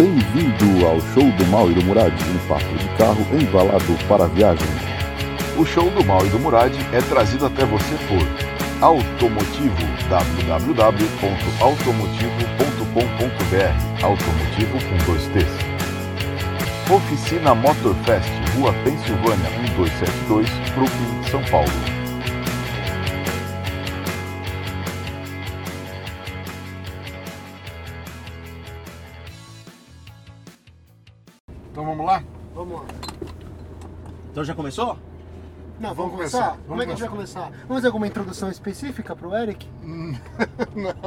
Bem-vindo ao show do Mal e do Murad, um papo de carro embalado para a viagem. O show do Mal e do Murad é trazido até você por Automotivo www.automotivo.com.br Automotivo com dois T's. Oficina Motorfest, Rua Pensilvânia 1272, Brooklyn, São Paulo. Então já começou? Não, Vamos vamos, começar, vamos Como é que a gente vai começar? Vamos fazer alguma introdução específica pro Eric? não.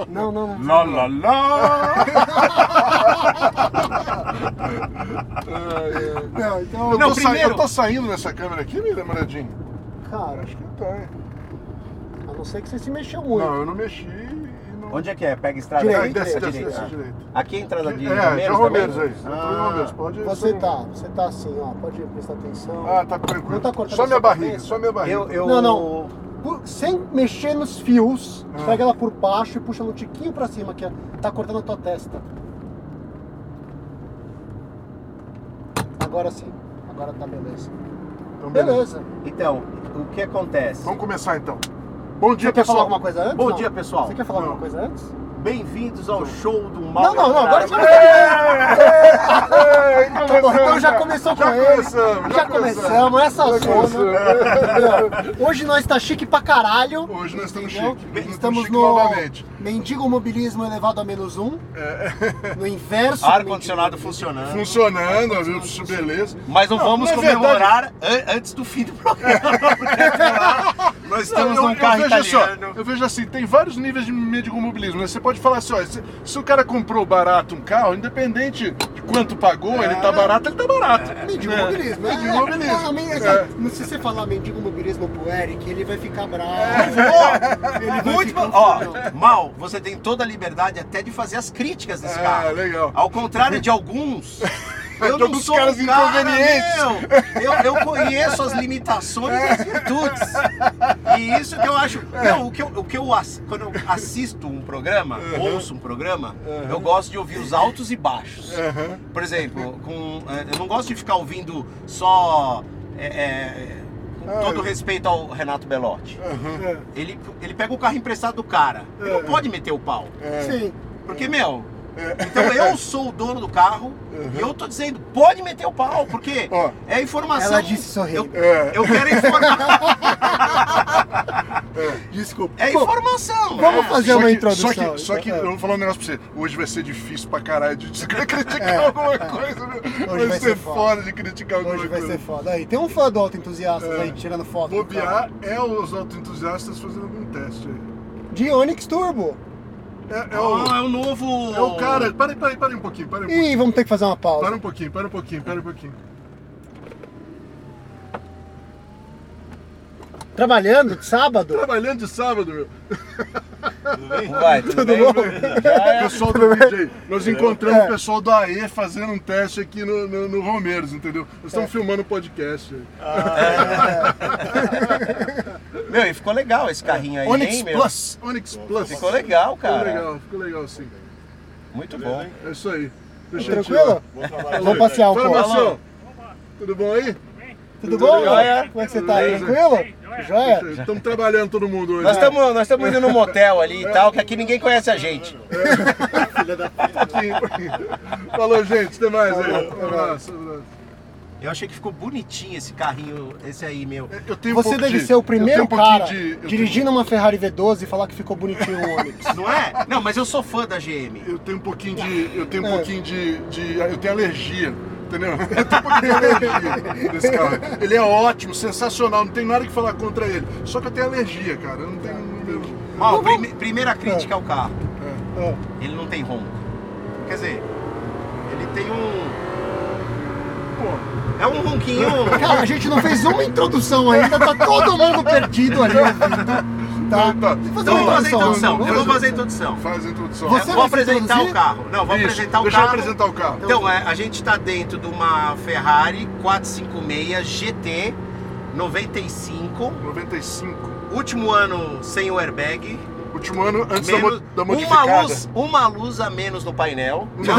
Não, não, não. Lá, lá, lá! Não, então, Eu, Não, tô sa- primeiro- eu tô saindo nessa câmera aqui, minha namoradinha? cara, Acho que tá, hein? a não ser que você se mexeu muito. Não, eu não mexi. Onde é que é? Pega a estrada Direito, Ah, aí? desce, desce, direita. desce direito. Aqui é a entrada de É, Romeiros Romeiros também? tô em Ah. Romeiros, pode... Você tá, você tá assim, ó, pode prestar atenção. Ah, tá tranquilo. Não tá cortando só minha barriga, cabeça? só minha barriga. Eu, eu... Não, não. Por- sem mexer nos fios, Ah. pega ela por baixo e puxa no tiquinho pra cima, que tá cortando a tua testa. Agora sim, agora tá beleza. Então, beleza. Beleza. Então, o que acontece? Vamos começar então. Bom dia, Você quer falar pessoal. alguma coisa antes? Bom Não? dia, pessoal. Você quer falar Não. alguma coisa antes? Bem-vindos ao show do Mal. Não, não, não, agora você Tá bom, então já começou com já ele. Começamos, já começamos, essa Já zona. Hoje nós tá chique pra caralho. Hoje nós estamos chique. Nós Estamos chique no novamente. mendigo mobilismo elevado a menos um. No inverso. do Ar-condicionado funcionando. Funcionando, viu? Isso, beleza. Mas não, vamos na comemorar an- antes do fim do programa. nós estamos eu, num carro eu vejo italiano. Só, eu vejo assim, tem vários níveis de medicomobilismo. Né? Você pode falar assim, ó, se, se o cara comprou barato um carro, independente de quanto pagou, ele tá barato, ele tá barato. Mendigo né? mobilismo. Mendigo é, mobilismo. não, men- É. não, Se você falar mendigo mobilismo pro Eric, ele vai ficar bravo. Ele vai Muito ficar bom. Ó. Mal, você tem toda a liberdade até de fazer as críticas desse Ah, carro. legal. Ao contrário de alguns. Eu não sou caras um cara, inconvenientes. meu. Eu, eu conheço as limitações e as virtudes. E isso que eu acho. Não, o que eu, o que eu ass- quando eu assisto um programa, ouço um programa, eu gosto de ouvir os altos e baixos. Por exemplo, com, eh, eu não gosto de ficar ouvindo só. é, é, com Ah, todo respeito ao Renato Belotti. Ele, ele pega o carro emprestado do cara. Ele não pode meter o pau. É. Sim. Porque, meu, então eu sou o dono do carro e eu tô dizendo, pode meter o pau, porque Ó. é informação. Ela disse sorrindo. Eu, É. eu quero informar. Desculpa. É Bom, informação. vamos né? fazer Só uma que, introdução. Só que, só que É. eu vou falar um negócio pra você. Hoje vai ser difícil pra caralho de você criticar alguma coisa, viu? Vai, vai ser, foda. foda. de criticar alguma Hoje vai coisa. ser foda. Aí, tem um fã do Auto Entusiastas É. aí tirando foto. Bobear é os autoentusiastas fazendo algum teste aí. De Onix Turbo. É, é Ah, o, é o novo. é o cara. Pare, pare, pare um pouquinho, pare um pouquinho. Ih, vamos ter que fazer uma pausa. Para um pouquinho, para um pouquinho, para um pouquinho. Trabalhando de sábado? Trabalhando de sábado, meu. Como vai? Tudo, Tudo bem? bom? O pessoal do DJ. Nós encontramos É. o pessoal do AE fazendo um teste aqui no, no, no Romeiros, entendeu? Nós estamos filmando um podcast aí. Meu, e ficou legal esse carrinho aí, Onix hein, meu? Plus. Onix Plus. Ficou legal, cara. Ficou legal, ficou legal sim. Muito bom. É isso aí. Deixa Tranquilo? Vamos passear um Fala, pouco. Marcelo. Tudo bom aí? Tudo bom? Joia. Como é que você tá aí? Beleza. Tranquilo? Joia? Estamos trabalhando todo mundo hoje. Nós estamos nós estamos indo num motel ali e tal, que aqui ninguém conhece a gente. Pouquinho, pouquinho. Falou, gente. Até mais aí. Um abraço. Um. Eu achei que ficou bonitinho esse carrinho, esse aí, meu. Eu tenho um Você pouco deve de- ser o eu primeiro tenho um cara de- eu dirigindo uma Ferrari V12 e falar que ficou bonitinho o Onix. Não é? Não, mas eu sou fã da GM. Eu tenho um pouquinho de. Eu tenho um É. pouquinho de, de- Eu tenho alergia. Entendeu? Eu tenho um pouquinho de alergia desse carro. Ele é ótimo, sensacional, não tem nada que falar contra ele. Só que eu tenho alergia, cara. Eu não tenho. Ó, prime- primeira crítica ao carro. Ah, Ele não tem ronco. Quer dizer, ele tem um. Pô, É um ronquinho. Cara, a gente não fez uma introdução ainda, tá todo mundo perdido ali ouvindo. Tá? Tá. Então eu vou fazer a introdução. vamos Eu vou fazer- a introdução. faz a introdução. Você vou se apresentar introduzir? o carro. Não, vou Isso, apresentar o deixa carro. eu apresentar o carro. Então, é, a gente está dentro de uma Ferrari 456 GT 95. 95. Último ano sem o airbag. último ano antes da, mo- Menos- da uma, modificada. luz, uma luz a menos no painel. Não,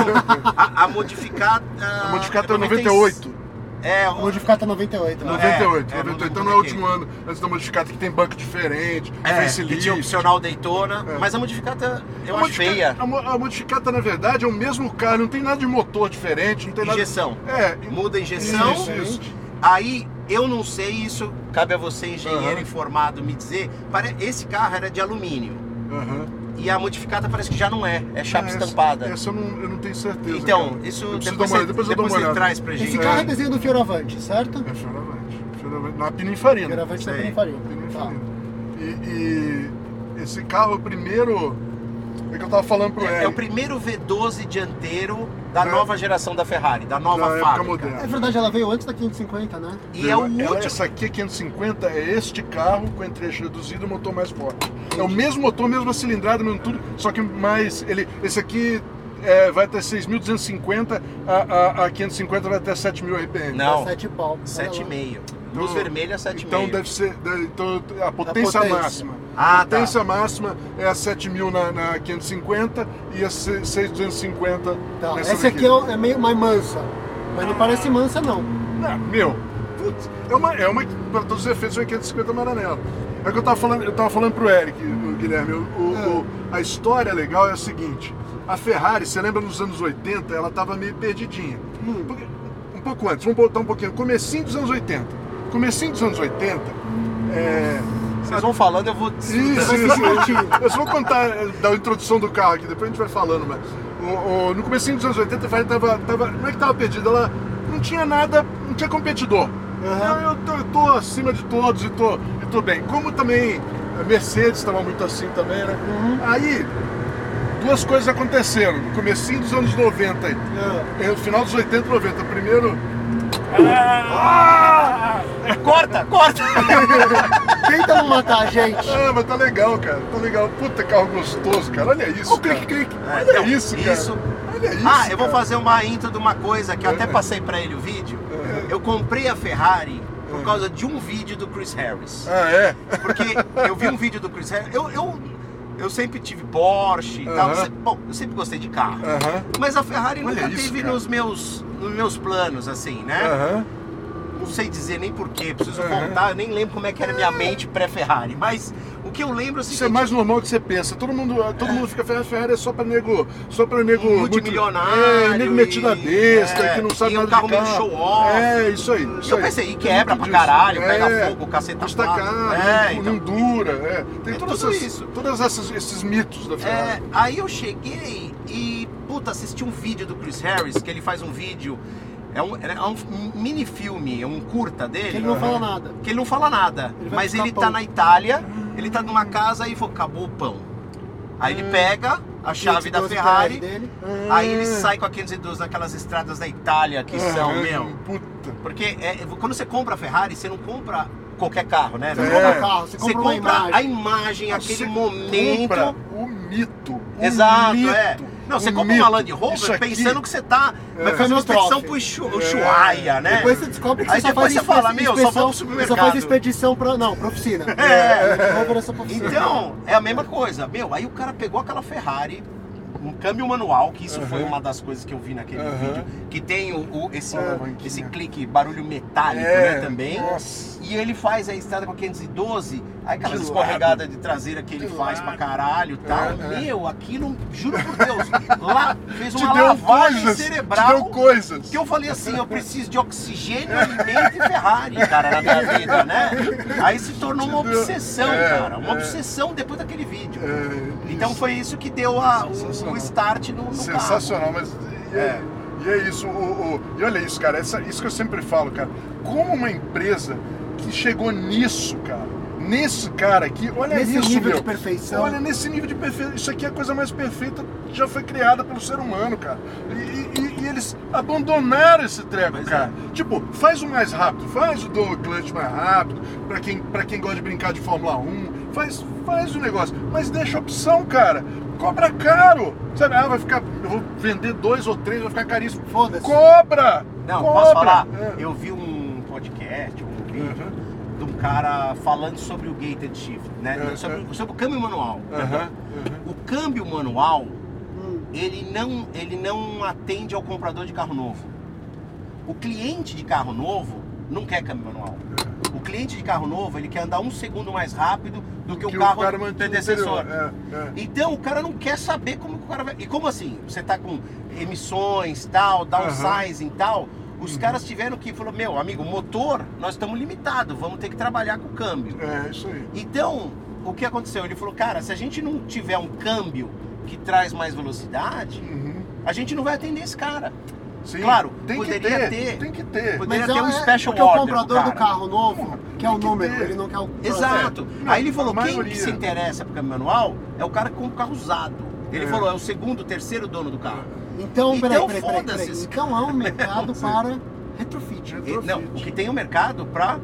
a, a modificada. A modificada é 98. É, O modificado é 98. né? 98, é, 98. não- Então não é o último ano antes da modificada que tem banco diferente, É, que facelift. tinha opcional Daytona, É. mas a modificada eu A acho feia. A, mo- a modificada, na verdade, é o mesmo carro, não tem nada de motor diferente, não tem nada. Injeção. É, Muda a injeção. Isso, isso. Aí eu não sei isso, cabe a você, engenheiro Aham. informado, me dizer. Esse carro era de alumínio. Aham. E a modificada parece que já não é, é chapa Essa- estampada. Essa eu não, eu não tenho certeza. Então, cara. isso Eu depois, você, depois eu dou depois uma você olhada. traz pra gente. Esse carro é desenho do Fioravante, certo? É Fioravante. Fioravante. Na Pininfarina. Fioravante da Sei. Pininfarina. Tá. Pininfarina. E, e esse carro, o primeiro. É que eu tava falando pro É, é o primeiro V12 dianteiro da É. nova geração da Ferrari, da nova Da fábrica. moderna. É verdade, ela veio antes da 550, né? E é o Ela- último. Essa aqui, a 550, é este carro com entre-eixo reduzido e motor mais forte. É o mesmo motor, mesma cilindrada, mesmo tudo, só que mais. Ele, esse aqui é, vai até 6.250, a, a, a 550 vai até 7.000 RPM. Não, 7 pau. Olha lá. 7,5. Luz Então- vermelha, 7,5. Então deve ser. deve- então, a potência, potência. máxima. Ah, a tá. potência máxima é a 7000 na, na 550 e a 6250 Tá, nessa essa aqui é, é meio mais mansa. Mas não parece mansa, não. Não, meu, putz, é uma, é uma, para todos os efeitos, uma 550 Maranello. É o que eu tava falando, eu tava falando pro Eric, o Guilherme, o- É. o- a história legal é a seguinte, a Ferrari, você lembra nos anos 80, ela tava meio perdidinha. Hum. Um pouco antes, vamos voltar um pouquinho, comecinho dos anos 80. Comecinho dos anos 80, é... Vocês vão falando, eu vou Isso, isso, isso. Eu só vou contar eh, da introdução do carro aqui, depois a gente vai falando, mas o- o- no comecinho dos anos 80 a Ferrari tava, tava, não é que tava perdida, ela não tinha nada, não tinha competidor. Aham. Eu, eu tô, eu tô acima de todos e tô, e tô bem. Como também a Mercedes estava muito assim também, né? Aí, duas coisas aconteceram. No comecinho dos anos 90, aí, É. eh, no final dos 80 e 90. Primeiro, Corta, corta! Tenta não matar a gente. ah, mas tá legal, cara, tá legal. Puta carro gostoso, cara, olha isso, O cara. clique, clique. Olha Então, isso, cara. isso. Olha isso, Ah, eu vou cara. fazer uma intro de uma coisa que eu até É. passei pra ele o vídeo. Eu comprei a Ferrari por causa de um vídeo do Chris Harris. Ah, é? Porque eu vi um vídeo do Chris Harris. Eu, eu, eu sempre tive Porsche e tal. Sempre- bom, eu sempre gostei de carro. Mas a Ferrari Olha nunca isso, teve cara. nos meus, nos meus planos, assim, né? Não sei dizer nem porquê, preciso voltar, eu nem lembro como é que era minha mente pré-Ferrari. Mas que eu lembro é o Isso é mais normal que você pensa. Todo mundo, todo mundo fica Ferrari, Ferrari é só pra nego, só pra nego Multimilionário muito- é, nego metido a e- besta, é, que não sabe e um nada carro de meio carro. show-off. É, isso aí. E Isso eu aí. pensei, e quebra pra disso. caralho, pega É, fogo, caceta Custa quatro. caro, É, não, então. não dura. É. Tem É todas, tudo essas, isso. todas essas- esses mitos da Ferrari. É, aí eu cheguei e, puta, assisti um vídeo do Chris Harris, que ele faz um vídeo, é um, é um mini filme, é um curta dele. Que ele não fala nada. que ele não fala nada, Ele mas ele pão. tá na Itália, ele tá numa casa e falou, acabou o pão. Aí ele pega a chave da 512 Ferrari, aí ele sai com a 512 naquelas estradas da Itália que são, Aham, meu. Puta. Porque é, quando você compra a Ferrari, você não compra qualquer carro, né? Você velho? não É. compra carro, você Você compra compra imagem. a imagem, aquele Você momento. compra o mito. o Exato, mito, é. Não, você o compra mito. uma Land Rover pensando que você tá. Vai É. fazer uma expedição pro Ushu- É. Ushuaia, né? Depois você descobre que Aí você só faz você fala, meu, só supermercado. só faz expedição pra. Não, pra oficina. É. É pra oficina. Então, é a mesma coisa. Meu, aí o cara pegou aquela Ferrari, um câmbio manual, que isso foi Aham. uma das coisas que eu vi naquele Aham. vídeo, que tem o, o- esse, Alavanquinha. esse clique, barulho metálico, É, né, também. nossa. E ele faz a estrada com a 512, aí aquela escorregada de traseira que ele faz pra caralho e tal. É, é. Meu, aquilo, juro por Deus, lá fez uma lavagem coisas. cerebral. Te deu coisas. Que eu falei assim, eu preciso de oxigênio, alimento e Ferrari, cara, na minha vida, né? Aí se tornou uma obsessão, é, cara. Uma é. obsessão depois daquele vídeo. É, Então foi isso que deu a- o, o start no, no Sensacional, mas. E é, e é isso, o, o- e olha isso, cara, essa, isso que eu sempre falo, cara. Como uma empresa que chegou nisso, cara, nesse cara aqui, olha Nesse isso, nível meu. de perfeição. Olha, nesse nível de perfeição. Isso aqui é a coisa mais perfeita que já foi criada pelo ser humano, cara. E, e- e eles abandonaram esse treco, é. cara. Tipo, faz o mais rápido, faz o do clutch mais rápido, pra quem, pra quem gosta de brincar de Fórmula 1, faz, faz o negócio, mas deixa a opção, cara. Cobra caro. Sabe, ah, vai ficar. Eu vou vender dois ou três, vai ficar caríssimo. Foda-se. Cobra! Não, Cobra! posso falar? É. Eu vi um podcast, um vídeo, Uhum. De um cara falando sobre o gated shift, né? É, sobre, sobre o câmbio manual. Aham, perdão. aham. O câmbio manual, Hum. ele não, ele não atende ao comprador de carro novo. O cliente de carro novo não quer câmbio manual. O cliente de carro novo, ele quer andar um segundo mais rápido do que, Que o carro cara mantinha predecessor. é, é. Então o cara não quer saber como que o cara vai. E como assim? Você tá com emissões, tal, downsizing e tal. Os caras tiveram que falar, meu amigo, motor, nós estamos limitados, vamos ter que trabalhar com o câmbio. É, isso aí. Então, o que aconteceu? Ele falou, cara, se a gente não tiver um câmbio que traz mais velocidade, Uhum. a gente não vai atender esse cara. Sim, Claro, tem que poderia ter, ter. Tem que ter. Poderia Mas ter um é, special porque o order comprador pro do cara. carro novo quer o que número, ter. ele não quer o Exato. Não, Aí ele falou, quem que se interessa por câmbio manual é o cara que compra o carro usado. Ele É. falou, é o segundo, terceiro dono do carro. Então, Então, peraí, peraí, peraí, Então há um mercado para retrofit. Retrofit. E- Não, o que tem o mercado pra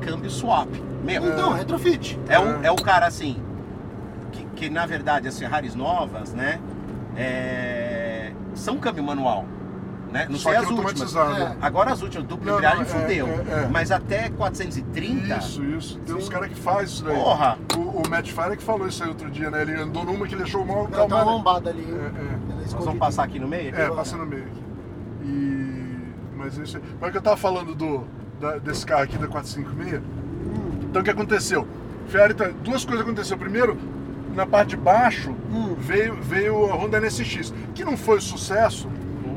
câmbio swap. Meu, Então, retrofit. É o, é o cara assim, que, que na verdade as Ferraris novas, né, é, são câmbio manual. Né? Não Só sei que as últimas. É. Agora as últimas, dupla embreagem é, fudeu. é, é. Mas até 430, Isso, isso. Tem uns Sim. caras que fazem isso daí. porra, O, o Matt Fire que falou isso aí outro dia, né? Ele andou numa que ele achou mal Ela tá calma. lombada ali. É, é. Nós vamos passar aqui no meio? É, passa no meio aqui. E. Mas isso aí. Mas o que eu tava falando do, da- desse carro aqui da 456. Hum, Então o que aconteceu? Ferrari tá- duas coisas aconteceram. Primeiro, na parte de baixo Hum. veio, veio a Honda NSX, que não foi sucesso,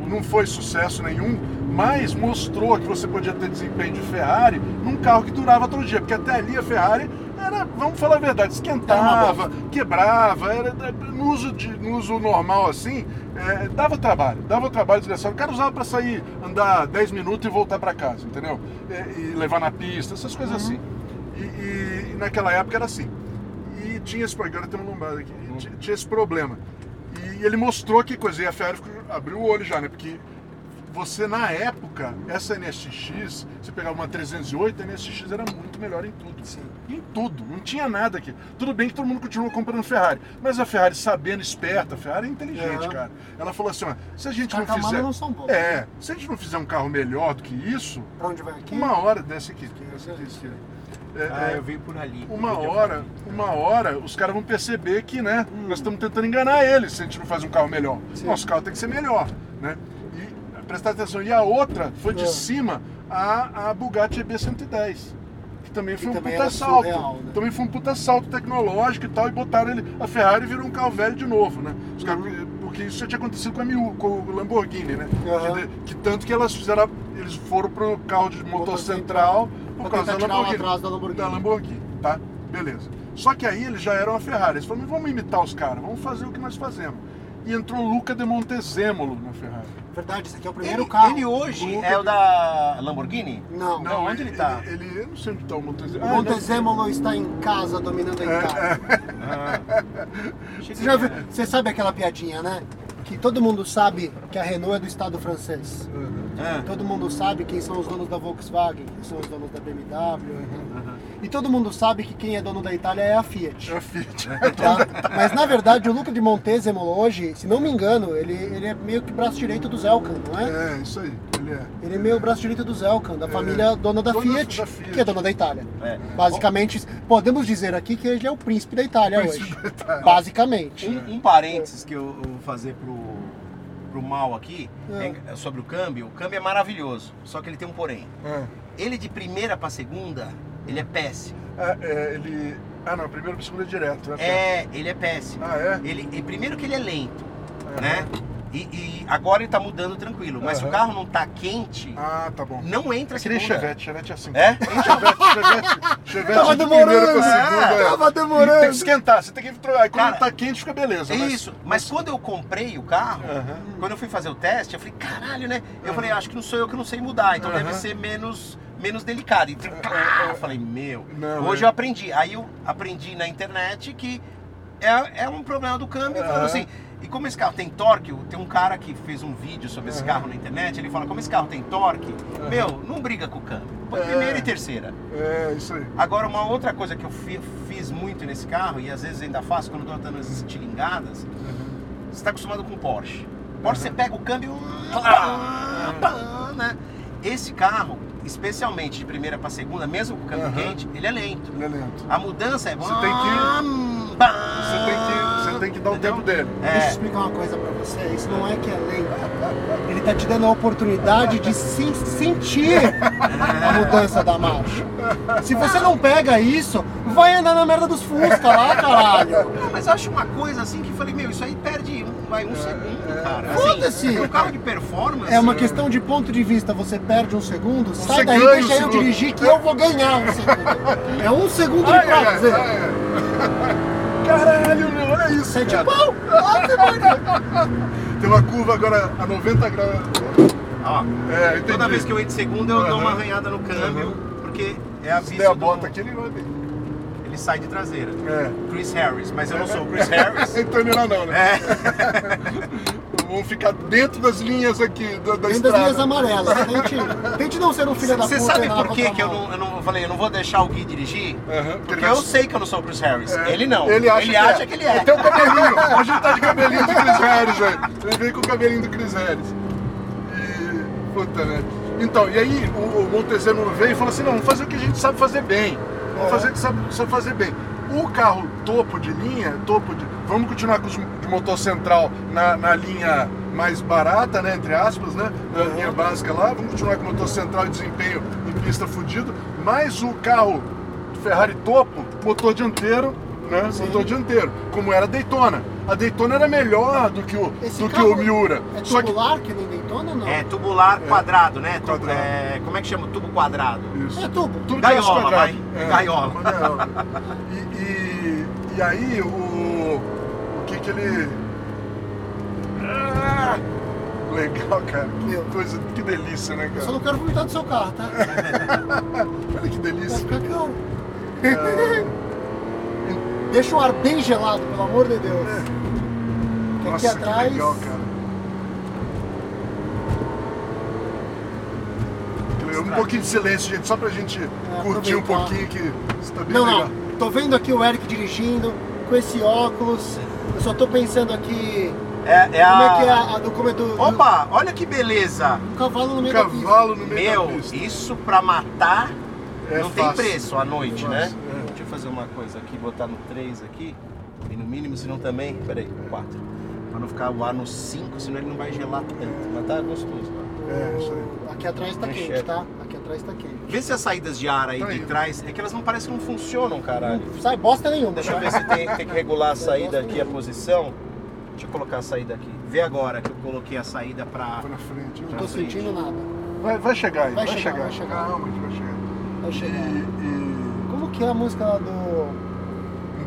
não foi sucesso nenhum, mas mostrou que você podia ter desempenho de Ferrari num carro que durava todo dia, porque até ali a Ferrari era, vamos falar a verdade, esquentava, quebrava, era no uso, de, no uso normal assim, é, dava trabalho, dava trabalho desgraçado. O cara usava para sair, andar 10 minutos e voltar para casa, entendeu? E, e levar na pista, essas coisas assim. E, e- naquela época era assim. E tinha esse agora tem aqui, e ti- tinha esse problema. E ele mostrou que coisa, e a ficou- abriu o olho já, né? Porque você na época, essa NSX, você pegava uma 308, a NSX era muito melhor em tudo. Em tudo, não tinha nada aqui. Tudo bem que todo mundo continuou comprando Ferrari, mas a Ferrari sabendo esperta, a Ferrari é inteligente, É. cara. Ela falou assim, ó, se a gente não fizer, não são bons. é, se a gente não fizer um carro melhor do que isso, Pra onde vai aqui? uma hora desce aqui, desce aqui, esquerda. É, Ah, é, eu vim por ali. uma hora, uma hora, os caras vão perceber que, né, nós estamos tentando enganar eles se a gente não faz um carro melhor. Sim. Nosso carro tem que ser melhor, né? Prestar atenção. E a outra foi de É. cima a, a Bugatti EB110. Que também foi Que um também puta salto. surreal, né? Também foi um puta salto tecnológico e tal. E botaram ele. A Ferrari virou um carro velho de novo, né? Os caras- porque isso já tinha acontecido com a Miu, com o Lamborghini, né? Aham. Que, que tanto que elas fizeram. Eles foram pro carro de motor, central por causa da Lamborghini. da Lamborghini. Da Lamborghini, tá? Beleza. Só que aí eles já eram a Ferrari. Eles falaram, vamos imitar os caras, vamos fazer o que nós fazemos. E entrou o Luca de Montezemolo na Ferrari. Verdade, esse aqui é o primeiro Ele, carro. ele hoje Luca- é o da Lamborghini? Não, Não, onde ele tá? Ele, ele- eu não sei onde tá o o Montezemolo. Montezemolo está em casa, dominando a Itália. Achei Você, já viu- você sabe aquela piadinha, né? Que todo mundo sabe que a Renault é do estado francês. Ah, Todo mundo sabe quem são os donos da Volkswagen, quem são os donos da BMW. né? E todo mundo sabe que quem é dono da Itália é a Fiat. É a Fiat. tá? Mas na verdade o Luca de Montezemolo hoje, se não me engano, ele, ele é meio que braço direito do Zelcan, não é? É, isso aí. Ele é. Ele é meio braço direito do Zelcan, da família dona da, Dona Fiat, da Fiat. que é dona da Itália. é. Basicamente, podemos dizer aqui que ele é o príncipe da Itália Príncipe hoje. da Itália. Basicamente. Um, um parênteses que eu, vou fazer pro, pro mal aqui É. é sobre o câmbio. O câmbio é maravilhoso, só que ele tem um porém. É. Ele de primeira pra segunda, ele é péssimo. Ah, é, ele. Ah não, primeiro para segundo é direto. né? É, ele é péssimo. Ah, é? Ele, primeiro que ele é lento, Aham. né? E, e agora ele tá mudando tranquilo, mas se o Aham. carro não tá quente, Ah, tá bom. não entra É nem segunda. Chevette, Chevette é assim. É? Chevette, Chevette, Chevette Tava de primeiro demorando, pra segunda. é. é. Tava E Tem demorando. que esquentar, você tem que trocar. Aí quando Cara, tá quente fica beleza. mas- Isso, mas quando eu comprei o carro, Aham. quando eu fui fazer o teste, eu falei, caralho, né? Eu falei, acho que não sou eu que não sei mudar, então Aham. deve ser menos, menos delicado. E ah, eu falei, meu, Não, hoje é. eu aprendi. Aí eu aprendi na internet que é, é um problema do câmbio. Aham. Falando assim, e como esse carro tem torque, tem um cara que fez um vídeo sobre esse carro na internet, ele fala, como esse carro tem torque, meu, não briga com o câmbio. É. primeira e terceira. É, isso aí. Agora, uma outra coisa que eu fi- fiz muito nesse carro, e às vezes ainda faço quando tô dando as estilingadas, você está acostumado com Porsche. Porsche você pega o câmbio, né? Esse carro, especialmente de primeira pra segunda, mesmo com o câmbio quente, ele é lento. Ele é lento. A mudança é. Você tem que- Você tem que, tem que dar o tempo dele. Deixa eu É. explicar uma coisa pra você. Isso não é que é lento. Ele tá te dando a oportunidade de se- sentir a mudança da marcha. Se você não pega isso, vai andar na merda dos Fusca lá, caralho. Não, mas eu acho uma coisa assim que eu falei, meu, isso aí perde um, vai um segundo, cara. Foda-se. Assim, um carro de performance. É uma questão de ponto de vista. Você perde um segundo, sai daí, um deixa eu dirigir que eu vou ganhar um segundo. É um segundo de Ai, ai, prazer. ai, ai. Caralho, meu, olha isso. Sete cara. pau! Mano. Tem uma curva agora a 90 graus. Ó, É, toda vez que eu entro de segunda, eu dou Aham. uma arranhada no câmbio, Aham. porque é a Se vista der a do- bota aqui, ele vai ver. Ele sai de traseira. É. Chris Harris, mas eu não sou o Chris Harris. então ele não, não, né? É. Vamos ficar dentro das linhas aqui da, da Dentro das estrada. linhas amarelas. Tente, tente não ser um filho da puta. Você sabe por que, que eu não, eu não eu falei, eu não vou deixar o Gui dirigir? Aham, Porque ele eu sei que eu não sou o Chris Harris. É. Ele não. Ele acha, que, é. que ele é. Até o cabelinho. Hoje ele tá de cabelinho do Chris Harris, velho. Ele veio com o cabelinho do Chris Harris. E. Puta, né? Então, e aí o, o Montezano veio e falou assim: não, vamos fazer o que a gente sabe fazer bem. Vamos fazer o que sabe, sabe fazer bem. O carro topo de linha, topo de. Vamos continuar com os de motor central na, na linha mais barata, né? Entre aspas, né? Na linha básica lá. Vamos continuar com o motor central e desempenho em pista fudido. Mas o carro Ferrari topo, motor dianteiro, né? Motor dianteiro, como era a Daytona. A Daytona era melhor do que o, Esse do que o Miura. É Só que tubular que nem Daytona ou não? É tubular quadrado, né? Quadrado. é, como é que chama? Tubo quadrado. Isso. É tubo. Tudo Gaiola, vai. Gaiola. uma gaiola. E, e, e aí o. Que ele. Ah, legal, cara. Que coisa, que delícia, né, Eu só cara? não quero vomitar do seu carro, tá? Olha que Vai delícia. ficar caro. Deixa o ar bem gelado, pelo amor de Deus. Que Nossa, aqui que atrás. legal, cara. Que legal. Um pouquinho de silêncio, gente, só pra gente curtir um pouquinho que está bem Não, legal. não. Tô vendo aqui o Eric dirigindo, com esse óculos. Eu só tô pensando aqui. É, é Como a... é que é a, a do, como é do, Opa, olha que beleza. do cavalo no meio da pista. Cavalo no meio Meu, da pista. isso pra matar É não tem fácil. preço à noite, né? Fácil, é. Deixa eu fazer uma coisa aqui, botar no 3 aqui. E no mínimo, senão também. Peraí, 4. Pra não ficar o ar no 5, senão ele não vai gelar tanto. Mas tá gostoso. É, isso aí. Aqui atrás tá É quente, tá? Aqui atrás tá quente. Vê se as saídas de ar aí Tá de indo. trás, é que elas não parecem que não funcionam, caralho. Não sai bosta nenhuma. Deixa eu ver se tem, tem que regular a saída aqui, a posição. Deixa eu colocar a saída aqui. Vê agora que eu coloquei a saída pra. Pra frente. Não Pra tô frente. sentindo nada. Vai, vai chegar aí, Vai vai, chegar, chegar. vai chegar. Vai chegar. Vai E, chegar. e... Como que é a música lá do.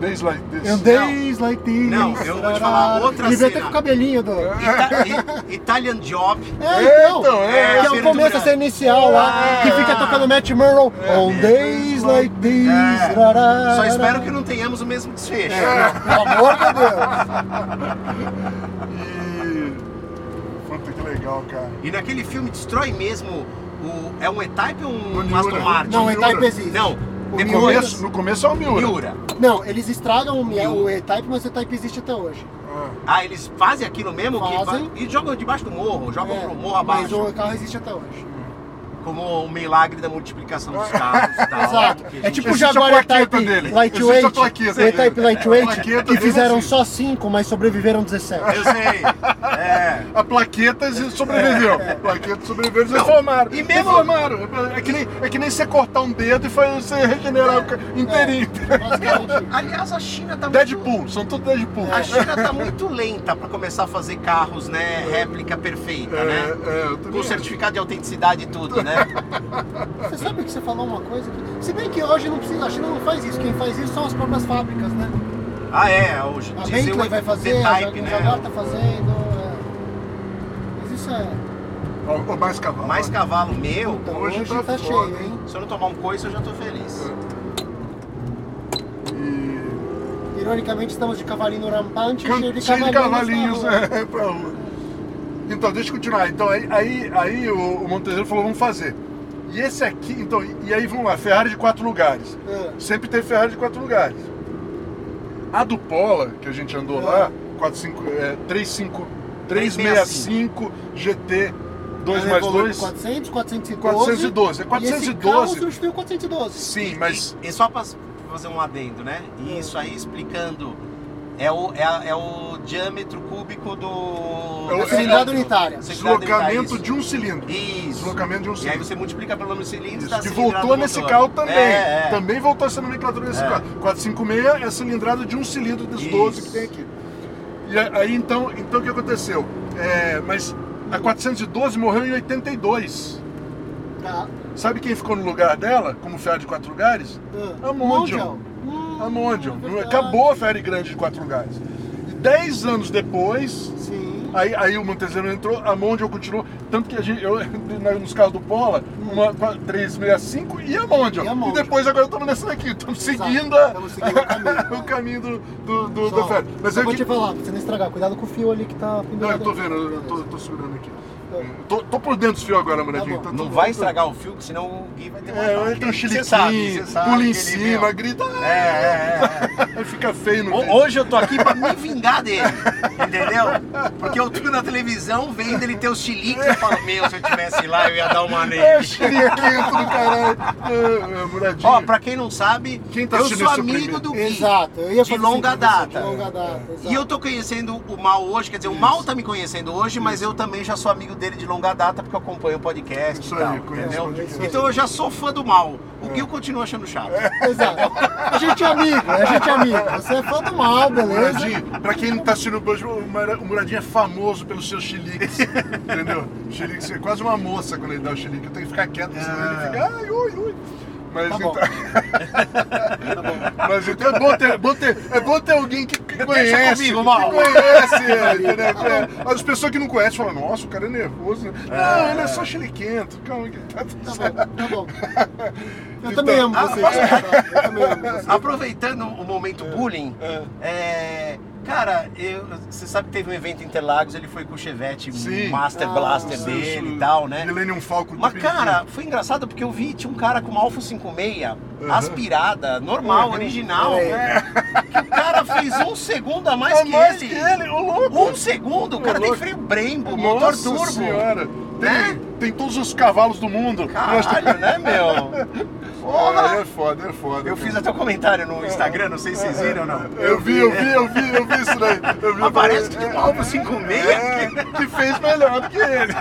Days like this. And days like this. Não, eu vou te falar outra Ele veio cena. até com o cabelinho do. Ita- I- Italian Job. É, então. Então, é, que é o abertura. começo, essa inicial lá, que fica tocando Matt Murrow. On days like this. É. rará, Só espero que não tenhamos o mesmo desfecho. É, Pelo amor de Deus. E... Puta, que legal, cara. E naquele filme destrói mesmo o. É um E-Type ou um Miura. Aston Martin? Não. E-Type existe. Não, O No começo, no começo é o Miura. Miura. Não, eles estragam o, o E-Type, mas o E-Type existe até hoje. Ah, Ah, eles fazem aquilo mesmo? Que Fazem. va- e jogam debaixo do morro, jogam É, pro morro mas abaixo. o carro existe até hoje. Como o milagre da multiplicação dos carros e tal. Exato. a É gente- tipo o Jaguar E-Type dele. Lightweight, plaqueta dele. Lightweight, A plaqueta que fizeram só 5, mas sobreviveram 17. Eu sei. É. A plaqueta sobreviveu. A plaqueta sobreviveu, eles reformaram. e mesmo- Reformaram. É que, nem, é que nem você cortar um dedo e fazer você regenerar o ca- inteirinho. Aliás, a China tá muito. Deadpool, são todos Deadpool. A China tá muito lenta pra começar a fazer carros, né? Réplica perfeita, né? É, é, eu também Com acho. certificado de autenticidade e tudo, né? Você sabe que você falou uma coisa que. Se bem que hoje não precisa, a China não faz isso. Quem faz isso são as próprias fábricas, né? Ah, é. Hoje A dizer Bentley o vai fazer, a Ja- Jaguar né? tá fazendo. é. Mas isso é. Mais cavalo. Mais cavalo meu. Puta, hoje hoje, tá tá, foda, cheio, hein? Se eu não tomar um coice, eu já tô feliz. E... Ironicamente, estamos de cavalinho rampante, Can- cheio de cheio de cavalinhos. cavalinhos é, pra. Então, deixa eu continuar. Então, aí, aí, aí o, o Monteiro falou, vamos fazer. E esse aqui, então, e aí vamos lá, Ferrari de quatro lugares. É. Sempre teve Ferrari de quatro lugares. A do Pola, que a gente andou lá, 45, é, 35, 365 GT 2 Ela mais evolui 2. pro 400, 412. 412. É E 412. esse carro substituiu o 412. Sim, mas. E, e só pra fazer um adendo, né? E isso aí explicando. É o, é, é o diâmetro cúbico do. É o- da cilindrada unitária. Deslocamento isso. de um cilindro. Isso. Deslocamento de um E aí cilindro. você multiplica pelo número de cilindros Isso, dá que voltou nesse carro também. É, é. Também voltou essa nomenclatura nesse É. carro. 456 é a cilindrada de um cilindro dos 12 que Isso. tem aqui. E aí então, então o que aconteceu? É, mas a 412 morreu em 82. Tá. Sabe quem ficou no lugar dela, como ferro de quatro lugares? Ah, A Mondial. Mondial. Não- verdade. Acabou a ferry grande de quatro lugares. Dez anos depois, Sim. Aí, aí o Montezano entrou, a Mondial continuou. Tanto que a gente, eu, na- nos carros do Pola, uma qua- 365 e a Mondial. E a E, depois agora estamos nessa daqui, estamos seguindo, a- estamos seguindo o caminho. do, do, do- Só, da Ferry. Mas é vou que. te falar, pra você não estragar. Cuidado com o fio ali que tá Não, pendurado. eu tô vendo, eu tô, tô segurando aqui. Tá. Tô, tô por dentro dos fios agora, Muradinho. bom. Tá Não vai estragar o fio, senão o Gui vai ter É, ele tem um Você chiliquinho, sabe, você sabe pula em cima, meu, grita. É, é, é. Aí fica feio no vídeo. Hoje eu tô aqui pra me vingar dele, entendeu? Porque eu tô na televisão vendo ele ter os chiliques e eu falo, meu, se eu tivesse lá eu ia dar uma É, nele. do caralho. É, é, Muradinho. Ó, pra quem não sabe, Quem tá eu sou amigo primeiro? do Gui. Exato. Eu ia De longa assim data. De longa data. exato. E eu tô conhecendo o Mal hoje, quer dizer, o Mal tá me conhecendo hoje, mas eu também já sou amigo dele de longa data porque eu acompanho o podcast Isso e tal, aí, conheço entendeu? Então eu já sou fã do Mal. O Gui eu continuo achando chato. Exato. A gente é amigo, a gente é amigo. Você é fã do mal, beleza? Muradinho, pra quem não tá assistindo hoje, o Mura- o Muradinho é famoso pelos seus chiliques. entendeu? Chiliques é quase uma moça quando ele dá o chilique. Eu tenho que ficar quieto, senão ele fica. Ai, ui, ui. Mas Tá bom. então. Mas então é bom ter, é bom ter, é bom ter alguém que, que conhece. comigo, que Mal. conhece ele, entendeu? É, As pessoas que não conhecem falam, nossa, o cara é nervoso. né?" Não, ele é só chiliquento. Calma que tá tudo Tá certo. bom, tá bom. Eu Então- também amo Ah, você. posso- Eu também amo você. Aproveitando o momento bullying, é, cara, eu- você sabe que teve um evento em Interlagos, ele foi com o Chevette Sim. Master Ah, Blaster dele e tal, né? Millennium Falcon. Mas, cara, foi engraçado porque eu vi, tinha um cara com uma Alfa 56, Uhum. aspirada, normal, Uhum. original, É. que o cara fez um segundo a mais, É que, mais ele. que ele, o louco. Um segundo, o cara Ô, tem freio Brembo, motor Nossa turbo. senhora. Tem, Né? tem todos os cavalos do mundo. Caralho, né, meu? Porra! É, é foda, é foda. Eu cara. fiz até um comentário no Instagram, não sei se vocês viram ou não. Eu vi, eu vi, eu vi, eu vi isso daí. Eu vi, Aparece que é, tinha um Alfa 56. é, que fez melhor do que ele.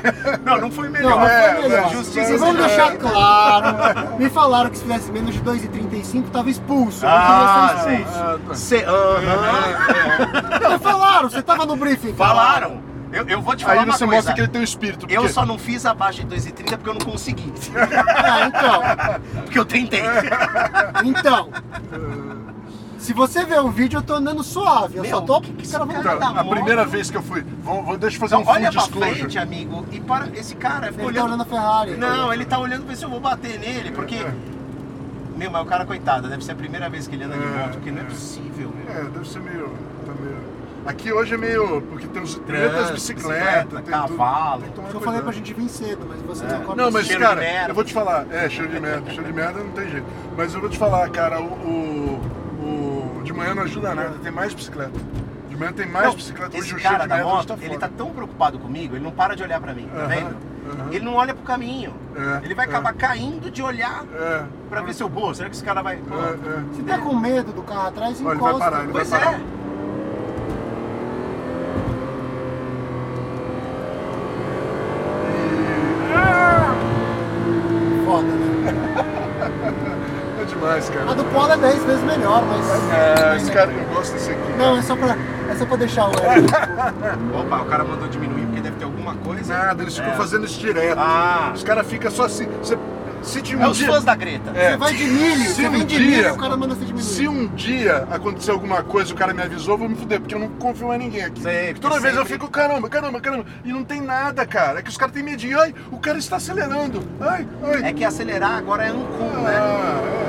Não, não foi Não, melhor. É, foi melhor. mas justiça seja- deixar claro. Me falaram que se fizesse menos de 2,35 tava expulso. Não Ah, expulso. Ah, tá. Cê- aham. Não, falaram, você tava no briefing. Falaram. Eu, eu vou te falar Aí uma você mostra que ele tem um espírito. Eu só não fiz abaixo de 2,30 porque eu não consegui. Ah, então. Porque eu tentei. Então. Se você ver o vídeo, eu tô andando suave. Eu Meu, só tô que que cara Então, da a moto. primeira vez que eu fui, vou, vou- deixa eu fazer Então, um full olha pra disclosure. frente, amigo, e para. Esse cara ficou Ele tá olhando. olhando a Ferrari. Não, ele tá olhando pra ver se eu vou bater nele, porque. É. Meu, mas o cara, coitado, deve ser a primeira vez que ele anda de É, moto, porque não é é. possível, meu. É, deve ser meio. Tá meio... Aqui hoje é meio. Porque tem os tem Trânsito, as bicicletas, bicicleta, tem cavalo. Tudo, tem Eu falei pra gente vir cedo, mas você É. não acorda Não, mas Cheiro de cara, merda. eu vou te falar, é, cheiro de merda, cheiro de merda não tem jeito. Mas eu vou te falar, cara, o, o, o- de manhã não ajuda nada, tem mais bicicleta. De manhã tem mais Não, bicicleta, esse hoje o cheiro cara de da merda moto, tá ele tá tão preocupado comigo, ele não para de olhar pra mim, tá Aham, vendo? aham. Ele não olha pro caminho. É, ele vai é. acabar caindo de olhar É, pra ver se eu vou. Será que esse cara vai. É, é. Você tá com medo do carro atrás, Olha, ele encosta. vai parar, ele vai Pois parar. é. Foda, né? Demais, A cara. do Polo é 10 vezes melhor, mas. É, esse cara, eu gosto desse aqui. Não, é só pra, é só pra deixar o. Opa, o cara mandou diminuir porque deve ter alguma coisa. Nada, eles ficam É. fazendo isso direto. Ah. Os caras ficam só assim. Você, se de um É os dia, fãs da Greta. É. Você vai de milho, Se você um vem de dia- milho, o cara manda você diminuir. Se um dia acontecer alguma coisa e o cara me avisou, eu vou me fuder, porque eu não confio em ninguém aqui. Sei, Toda porque vez eu sempre- fico, caramba, caramba, caramba. E não tem nada, cara. É que os caras têm medinho. Ai, o cara está acelerando. Ai, ai. É que acelerar agora é Ancul, né? Ah, É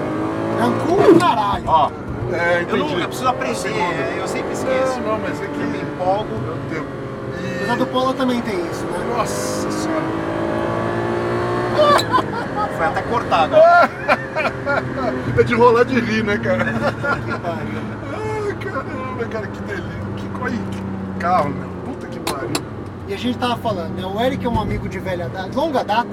do caralho. Ó, é, é, eu, não, eu preciso aprender, é, eu sempre esqueço. Não, não, mas é que Eu me empolgo. É tempo. Mas a do Polo também tem isso, né? E... Nossa senhora. Foi até cortar agora. É de rolar de rir, né, cara? Ai, caramba, cara, que delícia. Que, que carro, meu. Puta que pariu. E a gente tava falando, né? O Eric é um amigo de velha data, longa data,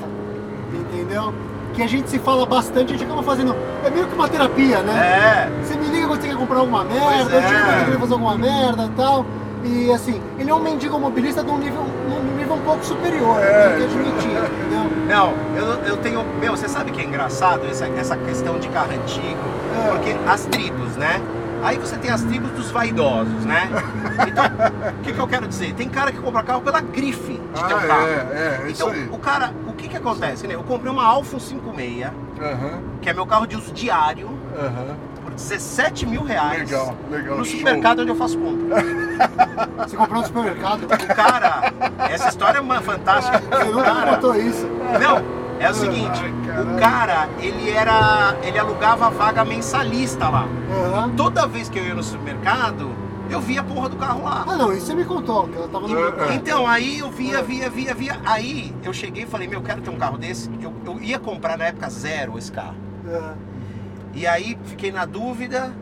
entendeu? Que a gente se fala bastante, a gente acaba fazendo. É meio que uma terapia, né? É. Você me liga quando você quer comprar alguma merda, Pois eu te ligo é. quando você quer fazer alguma merda e tal. E assim, ele é um mendigo mobilista de um nível, num nível um pouco superior, É. tem que admitir, entendeu? Não, eu, eu tenho. Meu, você sabe que é engraçado essa, essa questão de carro antigo? É. Porque as tribos, né? Aí você tem as tribos dos vaidosos, né? Então, o que, que eu quero dizer? Tem cara que compra carro pela grife de Ah, carro. é, é, é isso então, o cara, que que acontece? né? Eu comprei uma Alfa 56, Aham, que é meu carro de uso diário, aham. por 17 mil reais. Legal, legal. No show. supermercado onde eu faço compra. Você comprou no supermercado, O cara, essa história é uma fantástica. você o nunca cara, contou isso. Não, é o seguinte, o cara, ele era. ele alugava a vaga mensalista lá. Aham. Toda vez que eu ia no supermercado, eu via a porra do carro lá. Ah não, isso você me contou, que ela tava no meu É. Então, aí eu via, via, via, via. Aí eu cheguei e falei, meu, eu quero ter um carro desse. Eu, eu ia comprar na época zero esse carro. É. E aí fiquei na dúvida,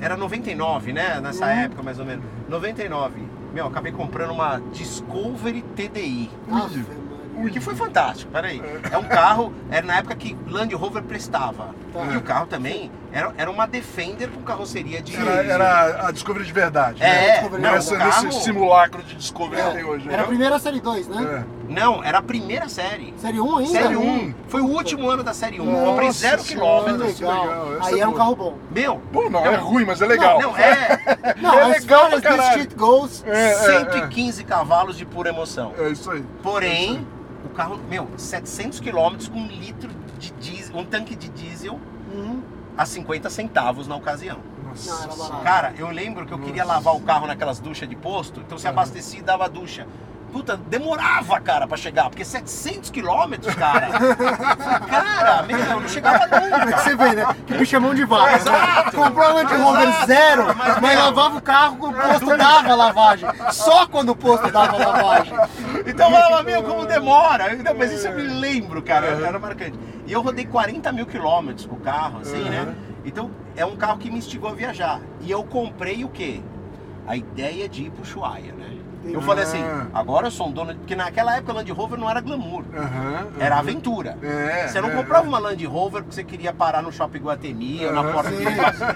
era 99, né? Nessa Uhum. época, mais ou menos. 99. Meu, acabei comprando uma Discovery TDI. Ave Maria. Que foi fantástico, peraí. É um carro, era na época que Land Rover prestava. Tá. E o carro também era, era uma Defender com carroceria de. Era, era a Discovery de verdade. É, né? Discovery não, o carro- Nesse simulacro de Discovery que tem hoje. Era a né? primeira série 2, né? É. Não, era a primeira série. Série 1 ainda? Série 1. um. Foi o último ano da série 1. Nossa Comprei zero quilômetros. legal, legal. essa Aí é era um carro bom. Meu, Pô, não, é ruim, mas é legal. Não, é Não, É as legal far as pra caralho. goes. É, é, 115 cavalos de pura emoção. É isso aí. Porém, o carro, meu, 700 quilômetros com um litro de diesel, um tanque de diesel Uhum. A 50 centavos na ocasião. Nossa. Cara, eu lembro que eu queria lavar o carro naquelas duchas de posto, então se abastecia e dava ducha. Puta, demorava, cara, pra chegar, porque 700 quilômetros, cara. cara, meu, eu não chegava Como é nunca. você vê, né? Que bicho é mão de vaca. Exato. Comprou a Land Rover Exato. zero, Mas, mas, lavava o carro quando o posto dava lavagem. Só quando o posto dava lavagem. Então eu falava, meu, como demora. Então, Mas isso eu me lembro, cara, era marcante. E eu rodei 40 mil quilômetros com o carro, assim, né? Então é um carro que me instigou a viajar. E eu comprei o quê? A ideia de ir pro Ushuaia, né? Eu falei assim, Ah. agora eu sou um dono. de- Porque naquela época Land Rover não era glamour, era aventura. É, Você não é, comprava é. uma Land Rover porque você queria parar no shopping Guatemi ou na porta sim.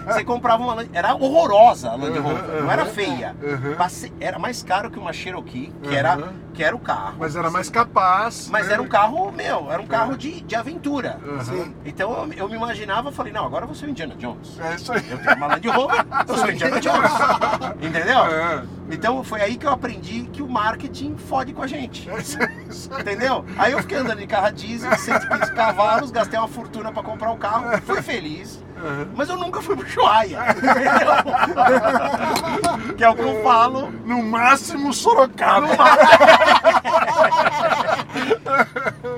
Você comprava uma Land... Era horrorosa a Land Rover, não era feia. Era mais caro que uma Cherokee, que era, que era o carro. Mas era mais capaz. Mas né? era um carro, meu, era um carro de, de aventura. Então eu, me imaginava, falei, não, agora eu vou ser o Indiana Jones. É isso aí. Eu tenho uma Land Rover, eu sou o Indiana Jones. Entendeu? Então foi aí que eu aprendi que o marketing fode com a gente. É aí. Entendeu? Aí eu fiquei andando de carro a diesel, 115 cavalos, gastei uma fortuna pra comprar o carro, fui feliz. Mas eu nunca fui pro Ushuaia. entendeu? que é o que eu falo. No máximo Sorocaba.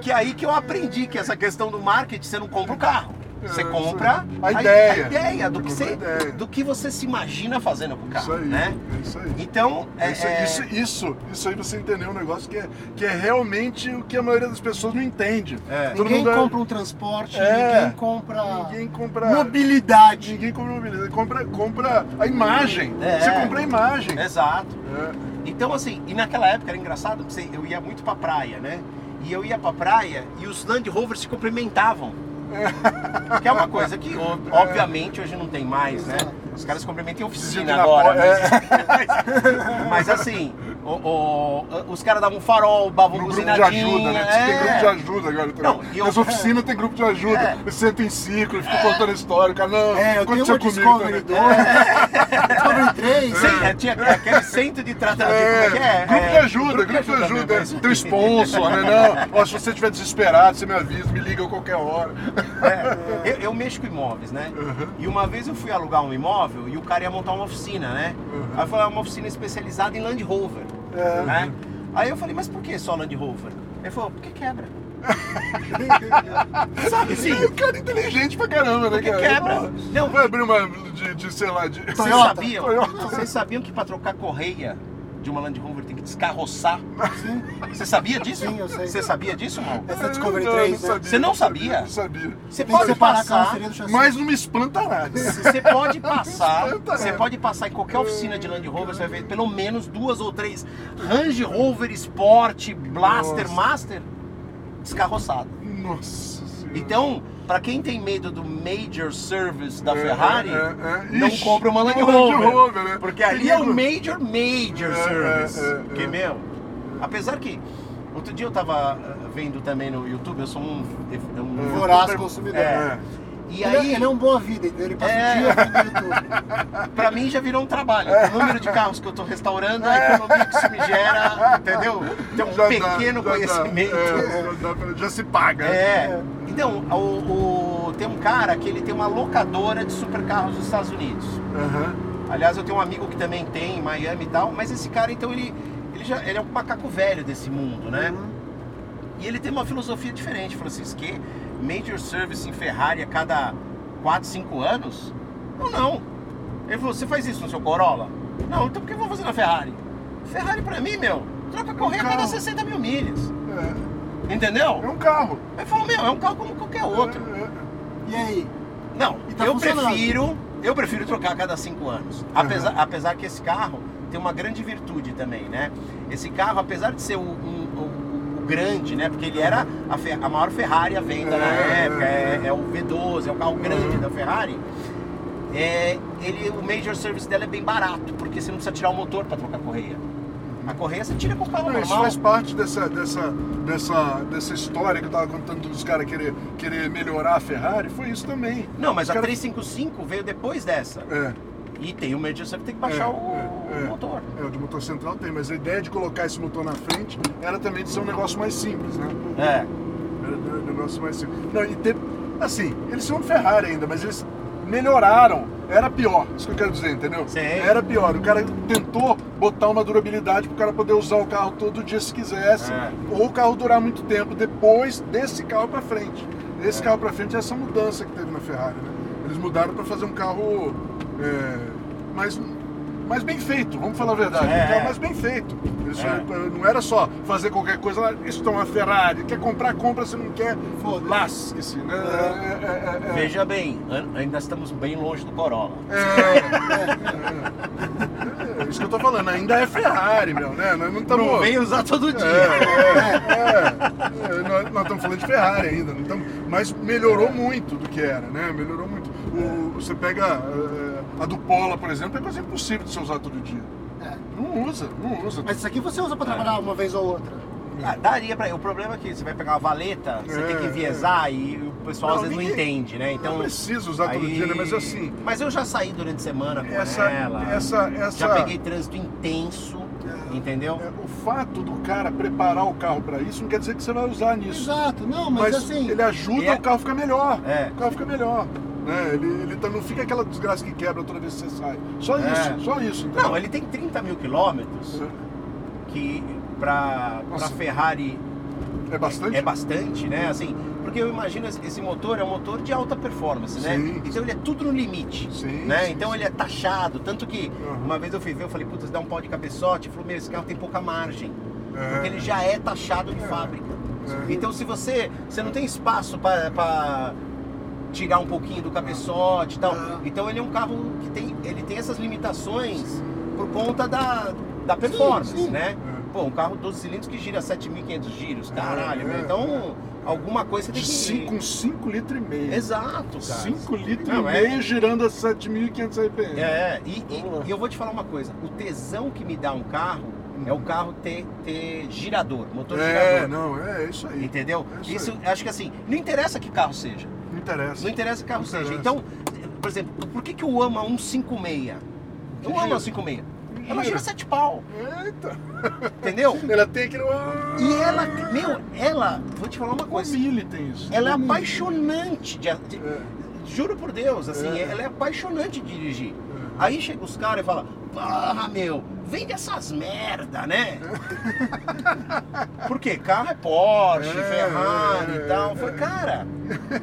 Que é aí que eu aprendi que essa questão do marketing, você não compra o carro. Você compra isso. A ideia. a ideia do que, Você ideia. do que você se imagina fazendo com o Isso carro, aí. né? É isso aí. Então, é, Isso, é- isso, isso, isso aí você entendeu um negócio que é, que é realmente o que a maioria das pessoas não entende. É. Todo Ninguém mundo é- compra um transporte, É. ninguém compra Ninguém compra. mobilidade. Ninguém compra mobilidade. Compra, compra a imagem. É. Você compra a imagem. Exato. É. Então, assim, e naquela época era engraçado, porque eu ia muito pra praia, né? E eu ia pra praia e os Land Rovers se cumprimentavam. Que é uma coisa que, obviamente, hoje não tem mais, né? Os caras Dizem oficina na agora. porta, é. Mas, mas, assim, o- o- os caras davam farol, davam No grupo de ajuda, né? Você tem é. grupo de ajuda agora também. Não, eu- Nas oficinas tem grupo de ajuda. É. Você senta em ciclo, fica contando história. O cara, não, É, eu tenho aconteceu uma comigo também. 2, Discovery 3. Sim, é, tinha aquele centro de tratamento. como é que é? grupo É, de ajuda, grupo de ajuda. mesmo. Tem sponsor, né? Não, ó, se você estiver desesperado, você me avisa, me liga a qualquer hora. É, eu, eu mexo com imóveis, né? E uma vez eu fui alugar um imóvel e o cara ia montar uma oficina, né? Aí eu falei, é uma oficina especializada em Land Rover, né? Aí eu falei, mas por que só Land Rover? Ele falou, porque quebra. Sabe assim? E o cara é inteligente pra caramba, né, Porque cara? quebra. Não. Vai abrir uma de, de, sei lá, de. Vocês sabiam, vocês sabiam que para trocar correia de uma Land Rover tem que descarroçar. Você sabia disso? Sim, eu sei. Você sabia disso, mal? Essa Discovery Não, 3, não né? sabia, Você não não sabia? Não sabia. Você Tem que pode passar. carroceria do chassi. Mas não me espanta nada. Você pode passar, você pode passar em qualquer oficina de Land Rover, você vai ver pelo menos duas ou três Range Rover Sport, Blaster, Nossa. Master descarroçado. Nossa senhora. Então, pra quem tem medo do Major Service da É, Ferrari, é, é. não Ixi, compra uma Land Rover, né? porque ali é o. Major Major É, Service. é, é, Porque, é. meu, apesar que outro dia eu tava eh, vendo também no YouTube, eu sou um, um Voraz consumidor. É. E Ele, aí, ele é um boa vida, entendeu? Ele passa É. o dia vendo YouTube. Pra mim já virou um trabalho. O número de carros que eu tô restaurando, a economia que isso me gera, entendeu? Tem um Já pequeno dá. conhecimento. É, já, dá pra- já se paga. É. Então, o, o- tem um cara que ele tem uma locadora de supercarros nos Estados Unidos. Aham. Aliás, eu tenho um amigo que também tem em Miami e tal, mas esse cara, então, ele, ele, já, ele é um macaco velho desse mundo, né? E ele tem uma filosofia diferente, Francisco, que Major Service em Ferrari a cada 4, 5 anos? Não, não. Ele falou, você faz isso no seu Corolla? Não, então por que eu vou fazer na Ferrari? Ferrari pra mim, meu, troca correia a cada carro. 60 mil milhas. É. Entendeu? É um carro. Ele falou, meu, é um carro como qualquer outro. É, é. E aí? Não, E tá eu prefiro, eu prefiro trocar a cada cinco anos. Apesar, apesar que esse carro tem uma grande virtude também, né? Esse carro, apesar de ser um- o grande, né? Porque ele era a, Fe- a maior Ferrari à venda na É, época, é, é o V12, é o carro grande Uhum. da Ferrari. É, ele, o major service dela é bem barato, porque você não precisa tirar o motor para trocar a correia. A correia você tira com o carro Não, isso normal. faz parte dessa, dessa, dessa, dessa história que eu tava contando dos caras querer, querer melhorar a Ferrari. Foi isso também. Não, mas Os a cara- 355 veio depois dessa. É, E tem o major service, tem que baixar É, o, é, é. o motor. é, o de motor central tem, mas a ideia de colocar esse motor na frente era também de ser um negócio mais simples, né? É. Era um negócio mais simples. Não, e ter, assim, eles são Ferrari ainda, mas eles melhoraram. Era pior, isso que eu quero dizer, entendeu? Sim. Era pior. O cara tentou botar uma durabilidade para o cara poder usar o carro todo dia se quisesse, É. ou o carro durar muito tempo depois desse carro para frente. É. Desse carro para frente, essa mudança que teve na Ferrari, né? Eles mudaram para fazer um carro é, mais, mais bem feito, vamos falar a verdade. É. Um carro mais bem feito. Isso É. não era só fazer qualquer coisa, lá, isso é uma Ferrari, quer comprar, compra, se não quer, lasque-se, né? É, é, é, é. Veja bem, ainda estamos bem longe do Corolla. É, é isso que eu tô falando, ainda é Ferrari, meu, né? Nós não estamos. Não vem usar todo dia. É, é, nós, estamos falando de Ferrari ainda, não estamos, mas melhorou muito do que era, né? Melhorou muito. O- você pega é, a do Pola, por exemplo, é quase impossível de você usar todo dia. É. Não usa, não usa. Mas isso aqui você usa pra trabalhar uma vez ou outra. Ah, daria pra. O problema é que você vai pegar uma valeta, você É, tem que enviesar e o pessoal às vezes não ninguém- entende, né? Então. não precisa usar todo dia, né? Mas assim, Mas eu já saí durante a semana com essa, ela. essa, essa, Já peguei trânsito intenso, entendeu? é, o fato do cara preparar o carro para isso não quer dizer que você vai usar nisso. Exato, não, mas, Mas assim. ele ajuda é- o carro a ficar melhor. É. O carro fica melhor. Né? Ele, ele tá- não fica aquela desgraça que quebra toda vez que você sai. Só É. isso, só isso. entendeu? Não, ele tem 30 mil quilômetros, que pra, pra. Ferrari É bastante? é bastante, né? Assim, porque eu imagino esse- motor é um motor de alta performance, né? Sim. Então ele é tudo no limite, Sim, né? sim, então ele é taxado, tanto que Uhum. uma vez eu fui ver, eu falei, putz, dá um pau de cabeçote, falou, meu, esse carro tem pouca margem, É. porque ele já é taxado de fábrica. É. Então se você, você não tem espaço para tirar um pouquinho do cabeçote e tal, É. então ele é um carro que tem, ele tem essas limitações por conta da, da performance, sim. né? É. Pô, um carro 12 cilindros que gira 7.500 giros, caralho, É, é, Então, alguma coisa você tem De que... cinco- com 5 litros e meio. Exato, cara. 5 litros Não, e é- meio girando a 7.500 RPM. É, e, e- lá. e eu vou te falar uma coisa. O tesão que me dá um carro é o carro ter, ter girador, motor É, girador. não, é isso aí. Entendeu? É isso Isso, acho que assim, não interessa que carro seja. Não interessa. Não interessa que carro Não seja. interessa. Então, por exemplo, por que, que eu amo a 156? Eu Que amo a gira. 156. Ela Gira. 7 pau, Eita! entendeu? Ela tem aquele. E ela, meu, ela, vou te falar uma coisa. Mille tem isso. Ela é apaixonante de, de- É. Juro por Deus, assim, É. ela é apaixonante de dirigir. Aí chega os caras e falam, porra, meu, vende essas merda, né? Porque carro é Porsche, É, Ferrari é, e tal. é. Foi, cara,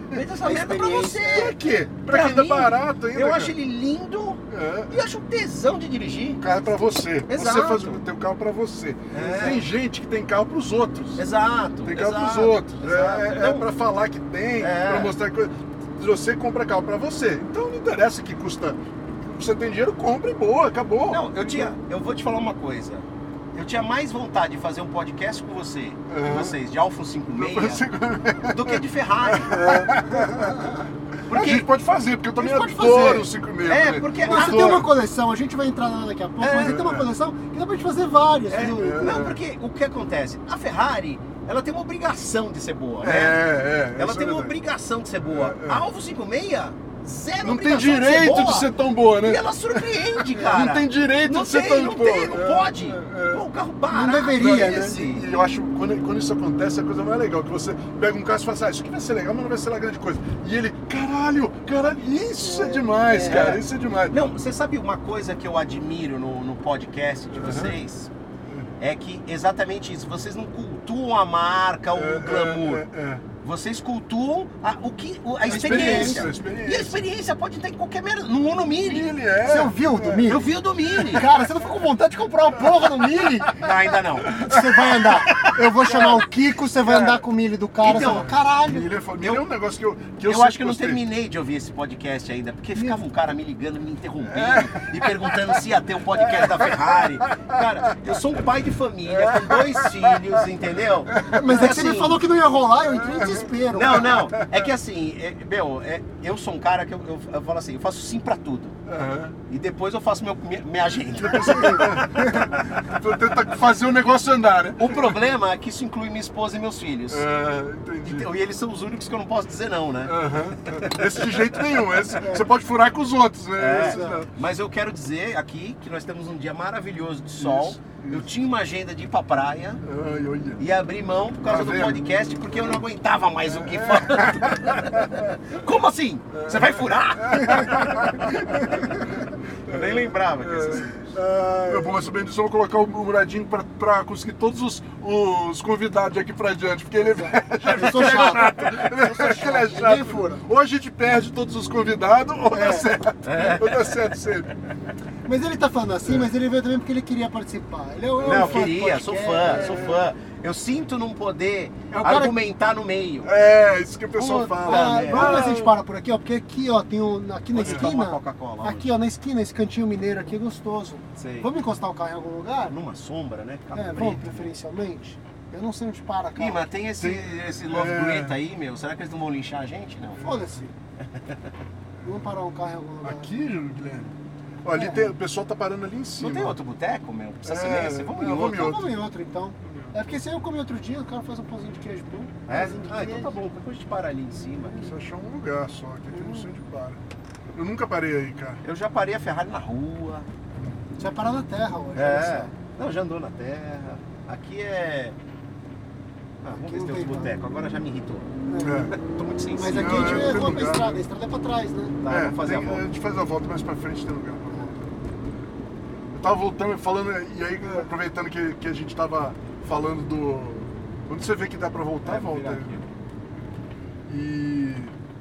vende essa merda pra você. Pra quê? Pra, Pra quem tá mim, barato ainda. Eu cara. acho ele lindo, É. E acho um tesão de dirigir. O carro é pra você. Exato. Você faz o teu carro pra você. É. Tem gente que tem carro pros outros. Exato. Tem carro exato, pros outros. exato. É, é Então, pra falar que tem, É. pra mostrar que você compra carro pra você. Então não interessa que custa. Você tem dinheiro, compra e boa, acabou. Não, eu tinha. Eu vou te falar uma coisa. Eu tinha mais vontade de fazer um podcast com você, com vocês, de Alfa 56, Você- do que de Ferrari. A Porque gente pode fazer, porque eu também A adoro fazer. o 5,5. É, porque- Você Adoro. tem uma coleção, a gente vai entrar nela daqui a pouco, É. mas ele tem uma coleção que dá pra gente fazer vários. É, viu? não, porque o que acontece? A Ferrari, ela tem uma obrigação de ser boa, É, né? é. ela tem é uma verdade. obrigação de ser boa. É, é. A Alfa 56, zero Não tem obrigação de ser direito boa. de ser tão boa, né? E ela surpreende, cara. Não tem direito não de ser tem, tão não boa. tem, não É, pode. é, é. Pô, o carro barato deveria, né? esse. E eu acho quando, quando isso acontece é a coisa mais legal, que você pega um carro e fala assim, ah, isso aqui vai ser legal, mas não vai ser lá grande coisa. E ele, caralho, caralho, isso é, demais, É. cara, isso é demais. Não, você sabe uma coisa que eu admiro no, no podcast de vocês? É que exatamente isso. Vocês não cultuam a marca, o É, glamour. é, é. Vocês cultuam a, o que, o- a, experiência, experiência. a experiência. E a experiência pode ter em qualquer merda. No Uno Mini. Ele é. Você ouviu o do Mini? Eu vi o do Mini. Cara, você não ficou com vontade de comprar uma porra no Mini? Não, ainda não. Você vai andar. Eu vou chamar o Kiko, você vai andar com o Mini do cara. Então, vai, caralho. Ele é, é um negócio que eu, que Eu, eu, acho que eu não terminei de ouvir esse podcast ainda, porque ficava um cara me ligando, me interrompendo e perguntando se ia ter um podcast da Ferrari. Cara, eu sou um pai de família com dois filhos, entendeu? Mas é que você me Assim, falou que não ia rolar, eu entrei desespero. Não, não. É que assim, é, meu, é- eu sou um cara que eu, eu- eu falo assim, eu faço sim pra tudo. Aham. E depois eu faço meu, minha, minha agenda. Tô tentando fazer o negócio andar, né? O problema é que isso inclui minha esposa e meus filhos. É, entendi. Então, e eles são os únicos que eu não posso dizer não, né? Aham. Esse de jeito nenhum. Esse, você pode furar com os outros, né? É, Esse mas eu quero dizer aqui que nós temos um dia maravilhoso de sol. Isso, Eu tinha uma agenda de ir pra praia Ai, e abri mão por causa Tá do podcast porque eu não aguentava mais o que falar. Como assim? Você vai furar? eu nem lembrava que isso Meu bom, mas também só vou colocar o Muradinho pra, pra conseguir todos os, os convidados aqui pra diante, porque ele, Eu sou chato. ele, sou ele é chato, chato. fura. Ou a gente perde todos os convidados, ou dá certo. Ou dá certo sempre. Mas ele tá falando assim, mas ele veio também porque ele queria participar. Ele é, um- é Não, eu queria, sou fã, sou fã. Eu sinto não poder É argumentar no meio. É, isso que o pessoal fala. Ah, vamos ver se a gente para por aqui, ó. Porque aqui, ó, tem um. Aqui na toma esquina. Aqui, ó, na esquina, esse cantinho mineiro aqui é gostoso. Sei. Vamos encostar o carro em algum lugar? Numa sombra, né? Ficar É, vamos preferencialmente. Eu não sei onde para, cara. Ih, mas tem esse, esse Love É. Greta aí, meu. Será que eles não vão linchar a gente? Não. Foda-se. Vamos parar um carro em algum lugar. Aqui, Guilherme. Ó, ali tem, o pessoal tá parando ali em cima. Não tem outro boteco, meu? Precisa ser É, nesse? Vamos não, em vamos outro. em Então vamos em outro, então. É porque se eu comer outro dia, o cara faz um pãozinho de queijo pão. É? Ah, então tá bom. Depois a gente para ali em cima. Você achar um lugar só, que aqui eu não sei onde para. Eu nunca parei aí, cara. Eu já parei a Ferrari na rua. Você vai parar na terra hoje. É. Não, já andou na terra. Aqui é. Ah, vamos Aqui ver se tem outro boteco. Agora já me irritou. É. Tô muito Mas sensível. aqui a gente é, tem pra estrada, a estrada é pra trás, né? Tá, é, vamos fazer tem- a volta. gente faz a volta, mais pra frente tem lugar pra volta. Eu tava voltando e falando, e aí aproveitando que, que a gente tava falando do. Quando você vê que dá pra voltar, É, volta. aqui. E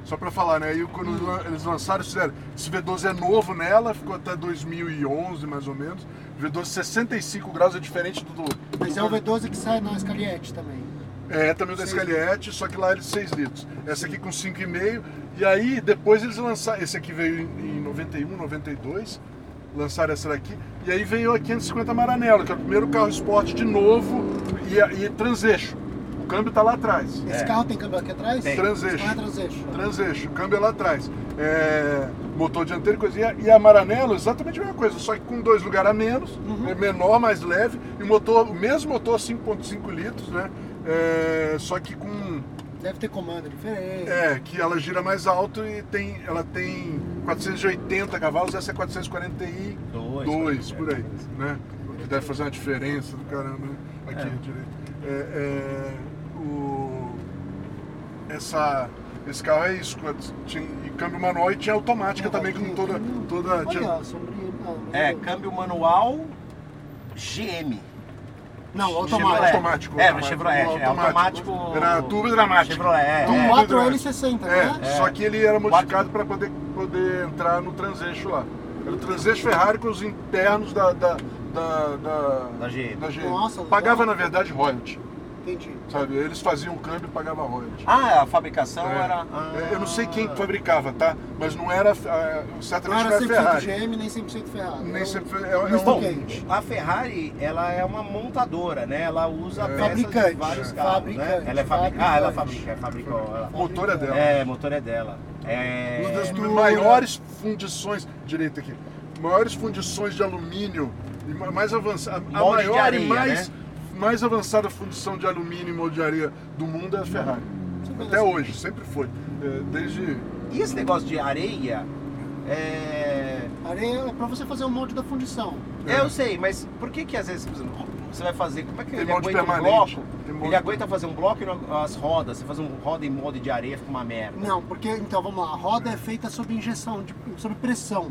só pra falar, né? Aí quando lan- eles lançaram, eles fizeram. Esse V12 é novo nela, ficou até 2011 mais ou menos. V12 65 graus é diferente do. do Mas é o V12 que sai na Escaliette também. É, também o da Seis Scaliette, só que lá ele 6 litros. Essa aqui com 5,5. E aí depois eles lançaram. Esse aqui veio em, em 91, 92. Lançaram essa daqui. E aí veio a 550 Maranello, que é o primeiro carro esporte de novo e, e transeixo. O câmbio tá lá atrás. Esse É. carro tem câmbio aqui atrás? Tem. Transeixo. Esse carro é transeixo. Transeixo, o câmbio é lá atrás. É, motor dianteiro e coisa. E a, e a Maranello, exatamente a mesma coisa, só que com dois lugares a menos, Uhum. é menor, mais leve, e o motor, o mesmo motor 5.5 litros, né? É, só que com. Deve ter comando diferente. É, que ela gira mais alto e tem, ela tem 480 cavalos, essa é 442 Dois, por aí, né? O que deve fazer uma diferença do caramba, né? Aqui, É. direito. É, é, o, essa, esse carro é isso, tinha, e câmbio manual e tinha automática Não, também, com toda. toda Olha, tinha, ó, sombrinha. Não, É, não. câmbio manual GM. Não, Chevrolet. automático. automático. É, no Chevrolet, é automático. Era turbo dramático. Chevrolet, é. É. 4L60, É, né? só que ele era modificado para poder, poder entrar no transeixo lá. Era o transeixo Ferrari com os internos da, da, da, da, Da GM. da GM. Nossa. Pagava, na verdade, royalty. Entendi. Sabe? Eles faziam o câmbio e pagavam royalty. Ah, a fabricação É. era. ah. É, Eu não sei quem fabricava, tá? Mas não era. ah, Não Certamente era não era 100% Ferrari. GM, nem 100% Ferrari. Nem Era sempre um- foi- é- é um- Bom, a Ferrari, ela é uma montadora, né? Ela usa É. peças de Fabricante. vários É. carros, Fabricante. né? Ela é fabricante. Ah, ela fabrica, é, fabricou. ela- O motor é dela. É, motor é dela. É... Uma das Estrutura. maiores fundições, direito aqui, maiores fundições de alumínio e ma- mais avançada, a de maior areia, e mais, né? Mais avançada fundição de alumínio e molde de areia do mundo é a Ferrari. Até hoje, sempre foi. É, Desde. E esse negócio de areia, é... Areia é pra você fazer o molde da fundição. É, eu sei, mas por que que às vezes por exemplo, você vai fazer, como é que Tem ele molde aguenta um permanente, bloco? tem molde- Ele aguenta fazer um bloco e não- as rodas, você faz um roda em molde de areia, fica uma merda. Não, porque, então vamos lá, a roda é feita sob injeção, de- sob pressão.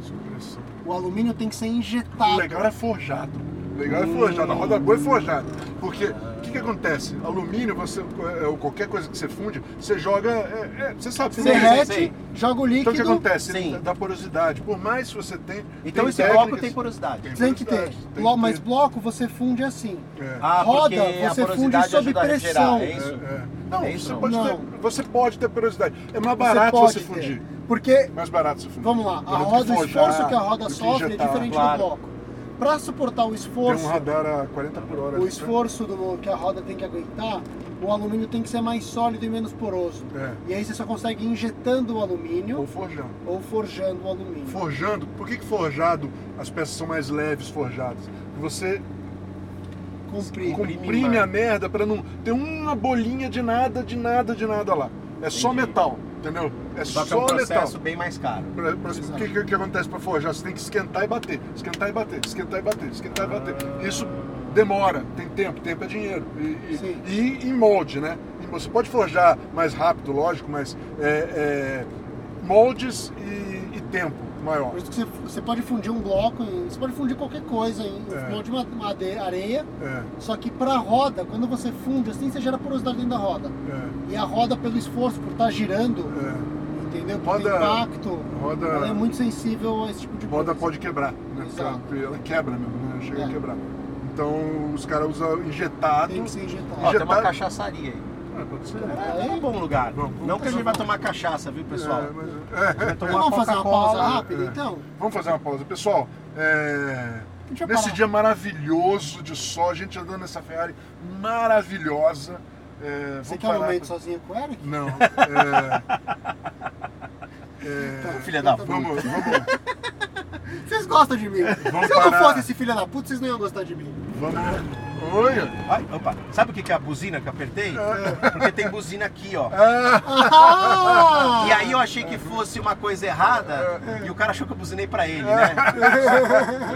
O alumínio tem que ser O injetado. legal é forjado. O legal é forjado. A roda boa é forjada. Porque o que, que acontece? Alumínio, você, é, ou qualquer coisa que você funde, você joga. é, é, você sabe, Você tem- derrete, joga o Então líquido. o que acontece? Sim. Dá porosidade. Por mais que você tenha. Então tem esse bloco tem porosidade. Tem que ter. Tem que Blo- Mas ter. bloco você funde assim. É. Ah, Roda, você funde sob pressão. é É, isso? é. Não, É isso, você, não? pode Não. Ter, você pode ter porosidade. É mais Você barato você ter. fundir. Porque, Mais barato você fundir. vamos lá, a roda, o esforço que a roda sofre é injetar. diferente do bloco. Para suportar o Tem esforço, um radar a 40 por hora. o ali, esforço do, que a roda tem que aguentar, o alumínio tem que ser mais sólido e menos poroso. É. E aí você só consegue injetando o alumínio Ou forjando. ou forjando o alumínio. Forjando, por que, que forjado as peças são mais leves forjadas? Você comprime mais. a merda pra não ter uma bolinha de nada, de nada, de nada lá. É só Entendi. metal, entendeu? É Só que é só um processo bem mais caro. O que, que, que acontece para forjar? Você tem que esquentar e bater, esquentar e bater, esquentar e bater, esquentar e bater. Isso demora, tem tempo, tempo é dinheiro. E, e- e em molde, né? Você pode forjar mais rápido, lógico, mas é, é, moldes e, e tempo maior. Por isso que você, você pode fundir um bloco, em- você pode fundir ququalquer coisa em É. molde de made- areia, É, só que para a roda, quando você funde assim, você gera porosidade dentro da roda. é, E a roda, pelo esforço, por estar girando, é. entendeu? Por Roda- ter impacto, roda- ela é muito sensível a esse tipo de Roda coisa. pode quebrar, né? Exato. Ela quebra mesmo, né? Chega É. a quebrar. Então os caras usam injetado. Tem que ser injetado. Ó, tem uma cachaçaria aí. Ser. É um bom lugar. Vamos Não que a gente vai tomar cachaça, viu, pessoal? É, mas- é. Então vamos fazer uma pausa rápida, É. então? Vamos fazer uma pausa. Pessoal, é, nesse parar. dia maravilhoso de sol, a gente andando nessa Ferrari maravilhosa. É, Você vamos quer um momento com- sozinho com o Eric? Não. É, é, Filha da puta. vamos, vamos, Vocês gostam de mim. Vamos Se eu não parar. fosse esse filho da puta, vocês não iam gostar de mim. vamos. Olha! Ai, opa, sabe o que que é a buzina que eu apertei? Porque tem buzina aqui, ó. Ah! E aí eu achei que fosse uma coisa errada e o cara achou que eu buzinei pra ele, né?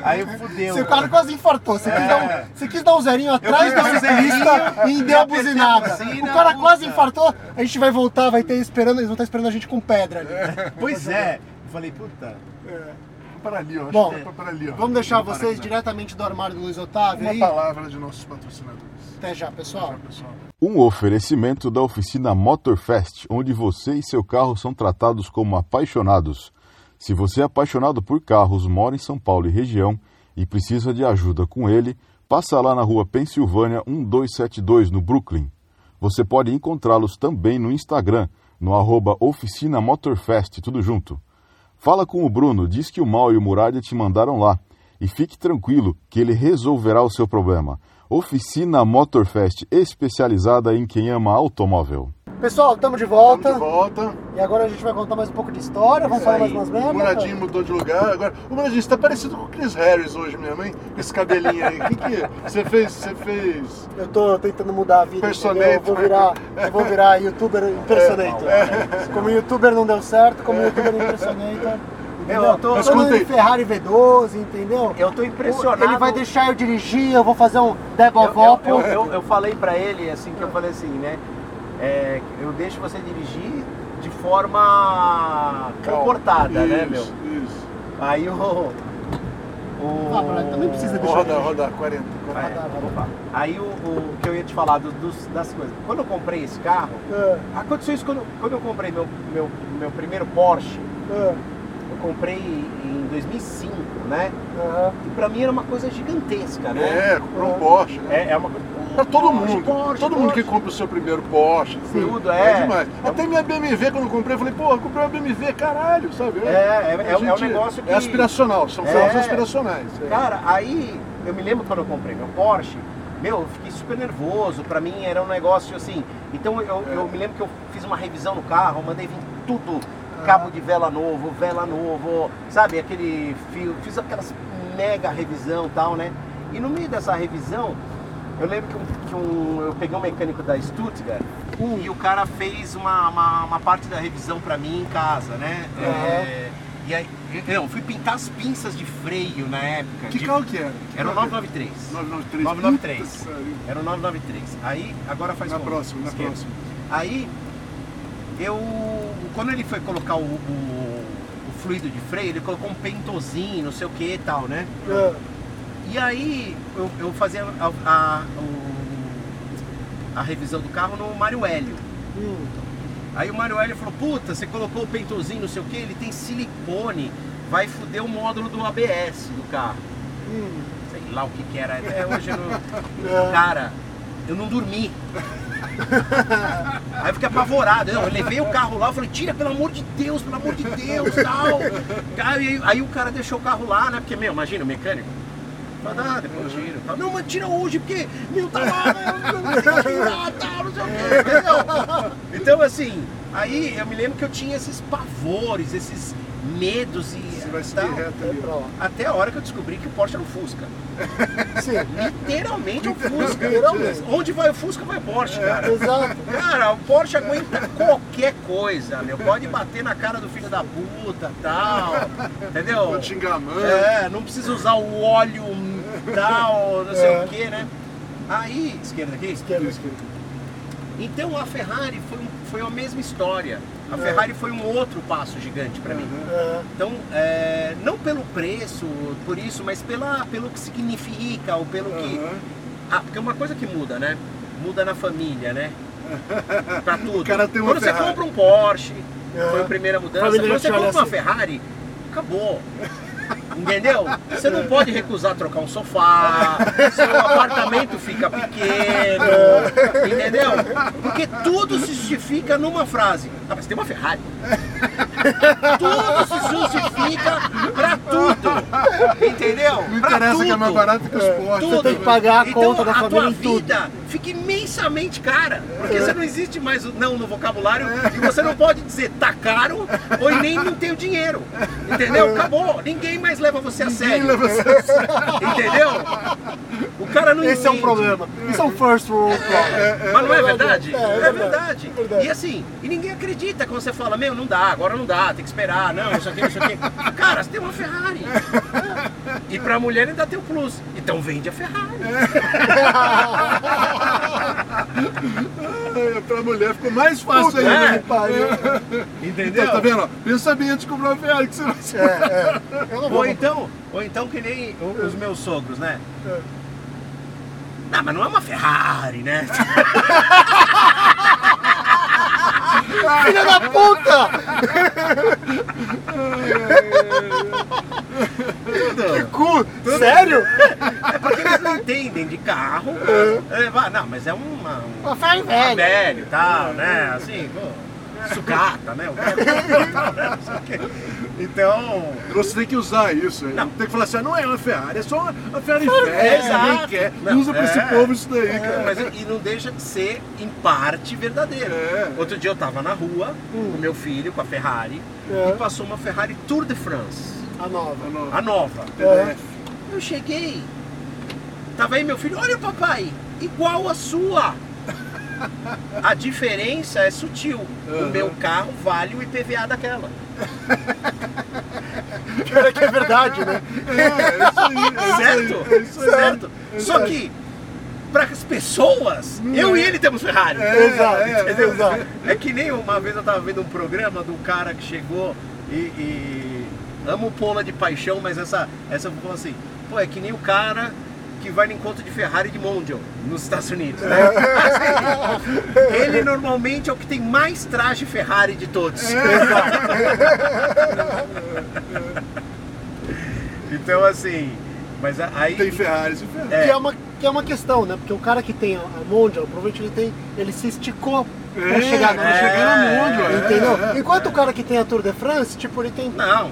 Aí fudeu. Seu cara quase infartou. Você, quis dar um, você quis dar um zerinho atrás quis da dar um ciclista zerinho, e deu a apertei a buzinada. buzina, o cara quase puta. infartou. A gente vai voltar, vai ter esperando, eles vão estar esperando a gente com pedra ali. Pois é. Eu falei, puta. Vamos para ali. Acho Bom, que é para ali, ó. Vamos deixar vocês parar, diretamente do armário do Luiz Otávio Uma aí. palavra de nossos patrocinadores. Até já, pessoal. Tchau, pessoal. Um oferecimento da oficina Motorfest, onde você e seu carro são tratados como apaixonados. Se você é apaixonado por carros, mora em São Paulo e região e precisa de ajuda com ele, passa lá na rua Pensilvânia 1272, no Brooklyn. Você pode encontrá-los também no Instagram, no arroba Oficina Motorfest, tudo junto. Fala com o Bruno, diz que o Mal e o Muralha te mandaram lá. E fique tranquilo que ele resolverá o seu problema. Oficina Motorfest, especializada em quem ama automóvel. Pessoal, estamos de volta. Estamos de volta. E agora a gente vai contar mais um pouco de história. Vamos falar mais umas O merdas. Muradinho mudou de lugar. Agora, o Muradinho, você tá parecido com o Chris Harris hoje mesmo, hein? Com esse cabelinho aí. O que que é? Você fez, você fez... Eu tô tentando mudar a vida. Personator. Eu vou virar, eu vou virar youtuber impersonator. Como youtuber não deu certo, como youtuber impersonator. Entendeu? Eu tô- no aí. Ferrari V12, entendeu? Eu tô impressionado. Ele vai deixar eu dirigir, eu vou fazer um Debo Eu, eu, eu, eu, eu falei pra ele, assim, que eu falei assim, né? É, eu deixo você dirigir de forma comportada, né, meu? Isso, Isso. Aí o. o Ah, também precisa deixar Roda, roda 40. Ah, é, opa. Aí o, o que eu ia te falar do- dos- das coisas. Quando eu comprei esse carro, É, aconteceu isso quando, quando eu comprei meu, meu, meu primeiro Porsche. é. Eu comprei em 2005, né? E pra mim era uma coisa gigantesca, né? É, comprou um Porsche. né? É, é uma coisa. Pra todo mundo. Porsche, todo mundo que Porsche. compra o seu primeiro Porsche. Tudo, é. demais. É Até minha BMW, quando eu comprei, eu falei, pô, eu comprei uma BMW, caralho, sabe? É, é, é, A é um gente- negócio que. É aspiracional, são É. carros aspiracionais. é. Cara, aí eu me lembro quando eu comprei meu Porsche, meu, eu fiquei super nervoso. Pra mim era um negócio assim. Então eu, eu me lembro que eu fiz uma revisão no carro, mandei vir tudo. Cabo de vela novo, vela novo, sabe? Aquele fio. Fiz aquelas mega revisão e tal, né? E no meio dessa revisão, eu lembro que, um- que um- eu peguei um mecânico da Stuttgart e o cara fez uma, uma, uma parte da revisão pra mim em casa, né? É, e aí, eu fui pintar as pinças de freio na época. Que de- carro que era? Que Era o carro 993. que era? 993. 993. Puta que pariu. Era o 993. Aí, agora faz Na como? próxima, na Esquerda. próxima. Aí, eu. Quando ele foi colocar o, o- o fluido de freio, ele colocou um pentozinho, não sei o que e tal, né? É. E aí, eu, eu fazia a, a, a revisão do carro no Mário Hélio. Hum. Aí o Mário Hélio falou: Puta, você colocou o pentozinho, não sei o que, ele tem silicone, vai foder o módulo do ABS do carro. Hum. Sei lá o que que era. Até hoje eu não. É. Cara, eu não dormi. Aí eu fiquei apavorado. Eu levei o carro lá, eu falei, tira, pelo amor de Deus, pelo amor de Deus, tal. Aí, aí o cara deixou o carro lá, né? Porque, meu, imagina, o mecânico. Fala, ah, depois eu tiro. Fala, Não, mas tira hoje, porque, meu, tá lá, eu não tirar, não sei o quê, entendeu? Então, assim, aí eu me lembro que eu tinha esses pavores, esses medos e Você vai seguir tal. reto É ali. pra lá. Até a hora que eu descobri que o Porsche era um Fusca. Sim. Literalmente é um Fusca. Literalmente. Onde vai o Fusca, vai o Porsche, cara. Exato. Cara, o Porsche aguenta qualquer coisa, meu. Pode bater na cara do filho da puta, tal. Entendeu? Xingar a mãe. É, não precisa usar o óleo tal, não sei É. o que, né? Aí, esquerda aqui? Esquerda. Então a Ferrari foi, foi a mesma história. A Ferrari foi um outro passo gigante pra mim. É. Então, é, não pelo preço, por isso, mas pela, pelo que significa, ou pelo que. Aham. Ah, porque uma coisa que muda, né? Muda na família, né? Pra tudo. Quando você compra um Porsche, É. foi a primeira mudança. Quando você compra uma assim. Ferrari, acabou. Entendeu? Você não pode recusar trocar um sofá, seu apartamento fica pequeno, entendeu? Porque tudo se justifica numa frase. Ah, mas tem uma Ferrari. Tudo se justifica pra tudo. Entendeu? Não Pra interessa que é mais barato que os Porsche. Tudo. tem que pagar a então, conta da a família tua tudo. vida fica imensamente cara. Porque você não existe mais o não no vocabulário e você não pode dizer tá caro ou nem não tenho dinheiro. Entendeu? Acabou. Ninguém mais leva você a Ninguém sério. leva você a sério. Entendeu? O cara não Esse é um entende. problema. Isso é um first world problem. Mas não é verdade? É, é É verdade. verdade. Verdade. E assim, e ninguém acredita quando você fala, meu, não dá, agora não dá, tem que esperar, não, isso aqui, isso aqui. Cara, você tem uma Ferrari. E pra mulher ainda tem o plus. Então vende a Ferrari. É, pra mulher ficou mais fácil Puta ainda. é. pariu. Entendeu? Então, tá vendo? Pensa bem antes de comprar uma Ferrari que você vai ser. É, é. Eu não vou. Ou então, ou então que nem os meus sogros, né? É. Não, mas não é uma Ferrari, né? Filha da puta! Que cu! Sério? É porque eles não entendem de carro. É, vai, não, mas é uma, um Uma Ferrari velha. velho e tal, né? Assim, pô, sucata, né? O cara tal, né? Não. Então, Você tem que usar isso. Não. Tem que falar assim, ah, não é uma Ferrari, é só uma, Ferrari velha, exato. ninguém quer. Não, Usa pra esse é. povo isso daí, cara. mas e não deixa de ser, em parte, verdadeiro. É. Outro dia eu tava na rua com o meu filho, com a Ferrari, É. e passou uma Ferrari Tour de France, A nova. Ah, não. a nova. É. Eu cheguei, tava aí meu filho, olha papai, igual a sua. A diferença é sutil. O Aham. meu carro vale o IPVA daquela. Pior é que é verdade, né? É, é isso aí, é isso aí, certo? é isso certo? Só que, para as pessoas, eu e ele temos Ferrari. É, Exato, é? Exato. É que nem uma vez eu tava vendo um programa do cara que chegou e. e amo Pola de paixão, mas essa, essa falou assim, pô, é que nem o cara que vai no encontro de Ferrari de Mondial, nos Estados Unidos. Né? Assim, ele normalmente é o que tem mais traje Ferrari de todos. então assim, mas aí. Tem Ferraris e Ferrari. É. Que, é uma, que é uma questão, né? Porque o cara que tem a Mondial, provavelmente ele tem. Ele se esticou pra É, pra chegar na Mondial, é, Entendeu? é, é. Enquanto o cara que tem a Tour de France, tipo, ele tem Não,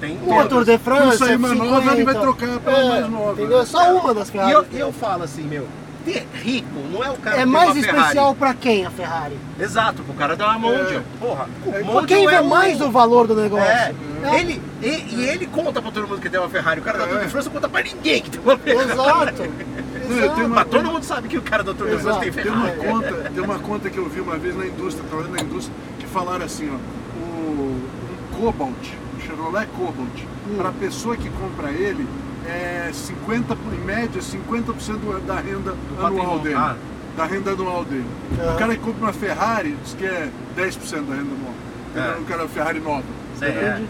tem uma todas. Tour de France. Quando sair uma 50, nova, ele vai trocar pela é, mais nova. Entendeu? É só uma das E Ferrari. eu, e eu falo assim, meu, ter rico não é o cara É que mais tem uma Ferrari. especial pra quem a Ferrari? Exato, pro cara dar uma Mondial. Porra, o É, Mondial Pra quem vê é um- mais o valor do negócio? É, É. ele, e, e ele conta pra todo mundo que tem uma Ferrari. O cara da Tour de France não conta pra ninguém que tem uma Ferrari. Exato. Não, eu uma- Mas todo mundo sabe que o cara da Tour de France Exato. tem Tem uma Ferrari. conta, tem uma conta que eu vi uma vez na indústria, trabalhando na indústria, que falaram assim, ó, o, um Cobalt, Chevrolet Cobalt, Hum. para a pessoa que compra ele, é 50, por- em média, 50% do- da renda anual patrimônio. dele. Ah. Da renda anual dele. Ah. O cara que compra uma Ferrari diz que é 10% da renda anual. Entendeu? É. O cara Ferrari nova. É. É.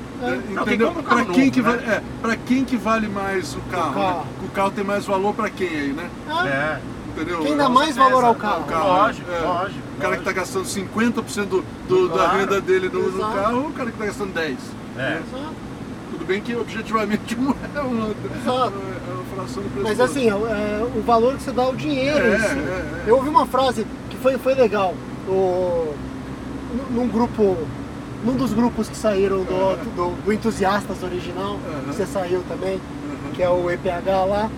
Não, Entendeu? carro Pra quem, que né? vale, é, pra quem que vale mais o carro? carro. né? O carro tem mais valor pra quem aí, né? É. Entendeu? Quem dá É, mais valor ao carro? o carro, Lógico, é. lógico, O cara que está gastando 50% do, do- da Claro. renda dele no, no carro, o cara que está gastando 10%. É. Tudo bem que objetivamente uma é uma, Exato. é uma fração do preço. Mas assim, é, o valor que você dá ao dinheiro É, em si. é, é. Eu ouvi uma frase que foi, foi legal. O, num grupo. Num dos grupos que saíram do, do, do Entusiastas original, que você saiu também, que é o EPH lá.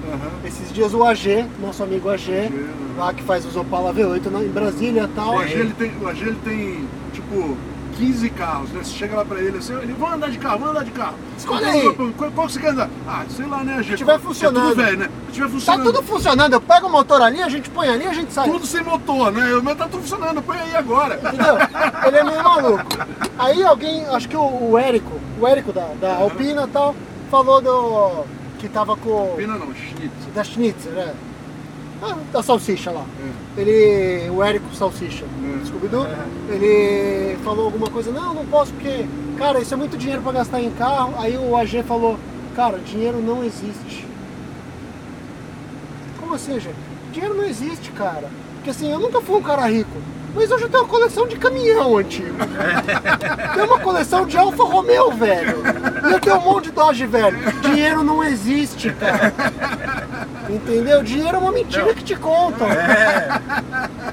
Esses dias o AG, nosso amigo AG, aham. lá que faz os Opala V8 na- em Brasília e tal. O AG, ele tem, o AG ele tem, tipo, 15 carros, né? Você chega lá pra ele assim, ele, vamos andar de carro, vamos andar de carro. Escolhe Qual- aí. Qual, qual que você quer andar? Ah, sei lá, né, AG? Se tiver É funcionando. tudo velho, né? Se tiver Tá funcionando. tudo funcionando, eu pego o motor ali, a gente põe ali, a gente sai. Tudo sem motor, né? Meu tá tudo funcionando, põe aí agora. Entendeu? Ele é meio maluco. Aí alguém, acho que o, o Érico, o Érico da, da Alpina e tal, falou do. que tava com. Pena não, Schnitz. Da Schnitzer, é. Ah, da salsicha lá. É. Ele. O Érico Salsicha, É. Scooby-Doo, ele falou alguma coisa, não, não posso porque, cara, isso é muito dinheiro pra gastar em carro. Aí o AG falou, cara, dinheiro não existe. Como assim, AG? Dinheiro não existe, cara. Porque assim, eu nunca fui um cara rico. Mas hoje eu tenho uma coleção de caminhão antigo. Tem uma coleção de Alfa Romeo, velho. E eu tenho um monte de Dodge, velho. Dinheiro não existe, cara. Entendeu? Dinheiro é uma mentira Não. que te contam.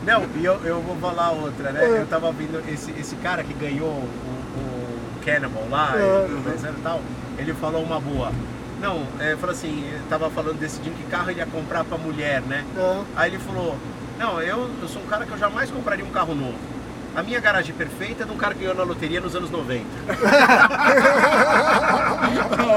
Não, e eu, eu vou falar outra, né? É. Eu tava vendo esse, esse cara que ganhou o, o Cannibal lá, É. e, e tal, ele falou uma boa. Não, é, falou assim, tava falando, decidindo que carro ele ia comprar pra mulher, né? É. Aí ele falou, não, eu, eu sou um cara que eu jamais compraria um carro novo. A minha garagem perfeita é de um cara que ganhou na loteria nos anos 90.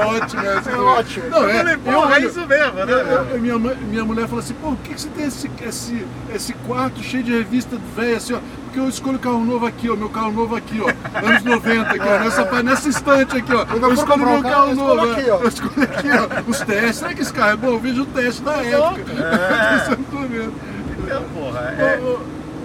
ótimo, É ótimo. Não, é, eu falei, porra, é isso mesmo, né? eu- eu- minha, mãe- minha mulher falou assim, pô, por que, que você tem esse, esse, esse quarto cheio de revista velha assim, ó? Porque eu escolho carro novo aqui, ó, meu carro novo aqui, ó, anos 90, aqui, ó, nessa, nessa estante aqui, ó. Eu escolho meu carro, novo, aqui, é. ó. eu escolho aqui, ó, os testes. Será que esse carro é bom? Eu vejo o teste da época. Eu Então, porra, é...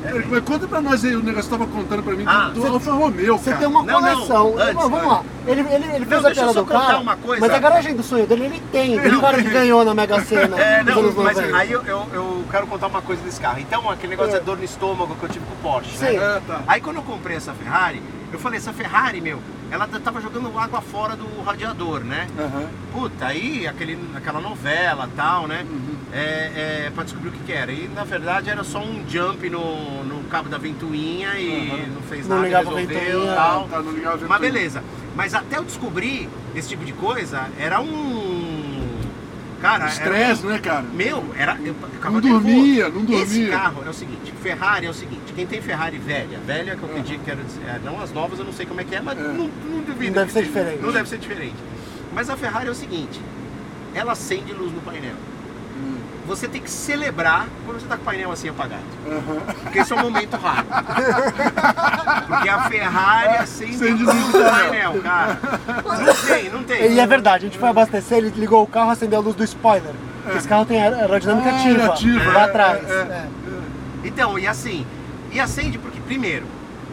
Eric, Mas conta pra nós aí o negócio tava contando pra mim Ah, do você- Alfa Romeo, Você cara. tem uma Não, não, coleção. antes, vamos lá. Ele, ele, ele fez Não, a piada do carro. Mas a garagem do sonho dele, ele tem. Tem um cara que ganhou na Mega Sena É, não, mas 90. aí eu, eu, eu quero contar uma coisa desse carro. Então, aquele negócio É. é dor no estômago que eu tive com o Porsche, Sim. né? É, tá. Aí quando eu comprei essa Ferrari, eu falei, essa Ferrari, meu, ela tava jogando água fora do radiador, né? Aham. Puta, aí aquele, aquela novela tal, né? Uhum. É, é, pra descobrir o que, que era. E na verdade era só um jump no, no cabo da ventoinha e não fez Não nada, ligava a resolveu tal. Tá, não ligava Mas beleza. Mas até eu descobrir esse tipo de coisa, era um. Cara, Estresse, era né, cara? Meu, era. Eu, Não nervoso. dormia, não Esse dormia. carro é o seguinte: Ferrari é o seguinte. Quem tem Ferrari velha, velha que eu entendi, quero dizer, é, não as novas, eu não sei como é que é, mas É. não, não duvido. Não deve ser diferente. Não deve ser diferente. Mas a Ferrari é o seguinte: ela acende luz no painel. Você tem que celebrar quando você tá com o painel assim apagado. Aham. Porque esse é um momento raro. Porque a Ferrari acende luz luz no no painel, cara. Não tem, não tem. E é verdade, a gente foi abastecer, ele ligou o carro, acendeu a luz do spoiler. Porque Esse carro tem aer- aerodinâmica Ah, ativa, ativa, lá é, atrás. é, é. Então, e assim, e acende porque, primeiro,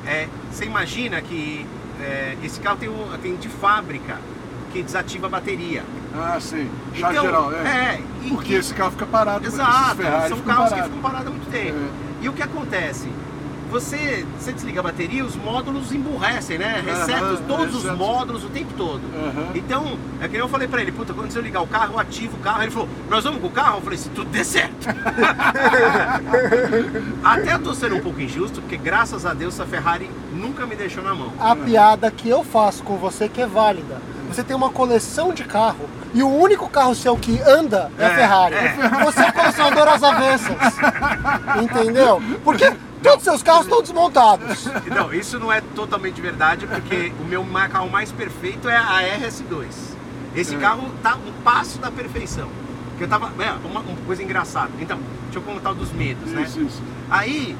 é, você imagina que é, esse carro tem, um, tem de fábrica porque desativa a bateria. Ah, sim. Já Então, geral, é. é, e- Porque esse carro fica parado. Exato, são carros que parados. ficam parados há muito tempo. É. E o que acontece? Você, você desliga a bateria, os módulos emburrecem, né? Reseta Aham, todos os módulos o tempo todo. Aham. Então, é que nem eu falei pra ele, puta, quando eu ligar o carro, eu ativo o carro. Ele falou, nós vamos com o carro? Eu falei, se tudo der certo. Até eu tô sendo um pouco injusto, porque graças a Deus a Ferrari nunca me deixou na mão. A piada que eu faço com você que é válida. Você tem uma coleção de carro e o único carro seu que anda é, a É, Ferrari. é. Você é colecionador às avessas. Entendeu? Porque todos os seus carros estão desmontados. Não, isso não é totalmente verdade, porque o meu carro mais perfeito é a RS2. Esse É. carro tá um passo da perfeição. Que eu tava. É, uma, uma coisa engraçada. Então, deixa eu contar dos medos, né? Isso, isso. Aí,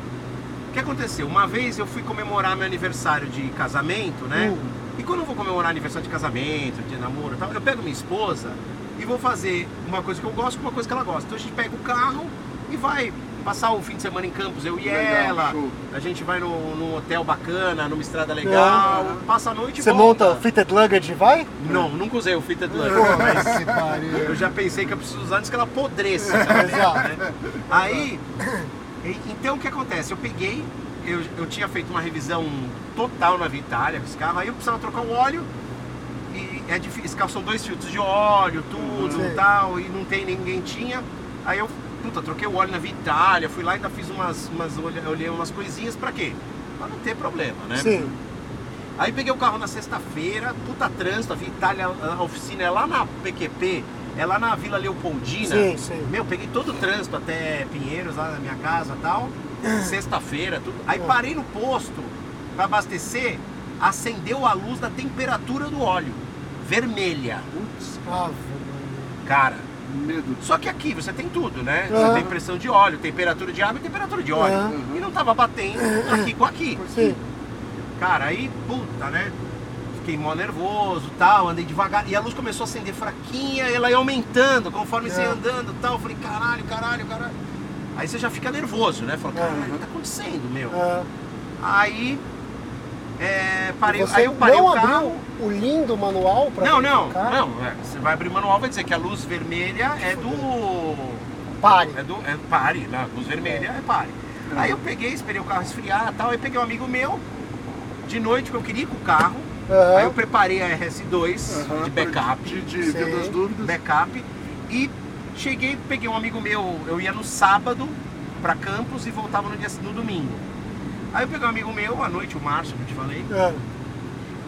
o que aconteceu? Uma vez eu fui comemorar meu aniversário de casamento, né? Hum. E quando eu vou comemorar aniversário de casamento, de namoro e tal, eu pego minha esposa e vou fazer uma coisa que eu gosto com uma coisa que ela gosta. Então a gente pega o carro e vai passar o fim de semana em Campos, eu e Legal, ela. show. A gente vai no- num hotel bacana, numa estrada legal, passa a noite e Você volta. monta fitted luggage e vai? Não, nunca usei o fitted luggage, mas eu já pensei que eu preciso usar antes que ela apodreça. Exato. né? Aí, então o que acontece? Eu peguei, eu, eu tinha feito uma revisão total na Vitalia com esse carro, aí eu precisava trocar o óleo. E é difícil, esse carro são dois filtros de óleo, tudo e tal, e não tem, ninguém tinha. Aí eu, puta, troquei o óleo na Vitalia, fui lá e ainda fiz umas, umas olhei, umas coisinhas pra quê? Pra não ter problema, né? Sim. Aí peguei o carro na sexta-feira, puta trânsito, a Itália, a oficina é lá na PQP, é lá na Vila Leopoldina. Sim, sim. Meu, peguei todo o trânsito até Pinheiros, lá na minha casa e tal. Sexta-feira, tudo. Aí É. parei no posto pra abastecer, acendeu a luz da temperatura do óleo. Vermelha. Putz. Cara. Medo. Só que aqui você tem tudo, né? Ah. Você tem pressão de óleo, temperatura de água e temperatura de óleo. Ah. E não tava batendo aqui com aqui. Sim. Cara, aí, puta, né? Fiquei mó nervoso tal, andei devagar. E a luz começou a acender fraquinha, ela ia aumentando conforme você ia É. andando tal. Eu falei, caralho, caralho, caralho. Aí você já fica nervoso, né? Fala, caralho, o É. que tá acontecendo, meu? É. Aí. É, parei, Você aí eu parei não o carro. abriu o lindo manual pra Não, não, não. é, Você vai abrir o manual, vai dizer que a luz vermelha é do. Pare. É do. É pare, né? Luz vermelha é pare. Aí eu peguei, esperei o carro esfriar e tal. Aí peguei um amigo meu, de noite, que eu queria ir com o carro. Aham. Aí eu preparei a RS2 Aham, de backup. De, de ver das dúvidas. Backup. E cheguei, peguei um amigo meu, eu ia no sábado pra Campos e voltava no, dia, no domingo. Aí eu peguei um amigo meu, à noite, o Márcio, que eu te falei. É.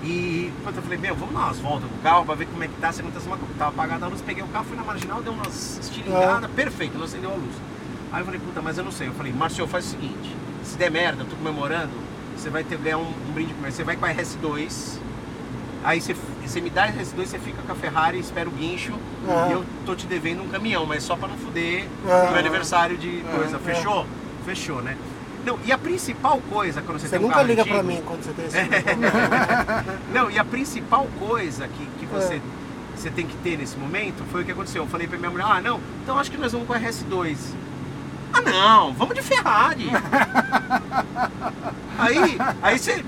E puta, eu falei, meu, vamos dar umas voltas com o carro pra ver como é que tá, se acontece uma coisa. Tava apagada a luz, peguei o carro, fui na marginal, deu umas estilingadas, perfeito, não acendeu a luz. Aí eu falei, puta, mas eu não sei. Eu falei, Márcio, faz o seguinte, se der merda, eu tô comemorando, você vai ter ganhar um, um brinde comigo. Você vai com a RS2, aí você, você me dá a RS2, você fica com a Ferrari, espera o guincho, Ah. e eu tô te devendo um caminhão, mas só pra não fuder o meu aniversário de coisa. Ah. Fechou? Fechou, né? Não, e a principal coisa quando você, Você tem um nunca liga pra mim quando você tem esse não, e a principal coisa que, que você, É. você tem que ter nesse momento foi o que aconteceu. Eu falei pra minha mulher, ah não, então acho que nós vamos com a RS2. Ah não, vamos de Ferrari. aí, aí você.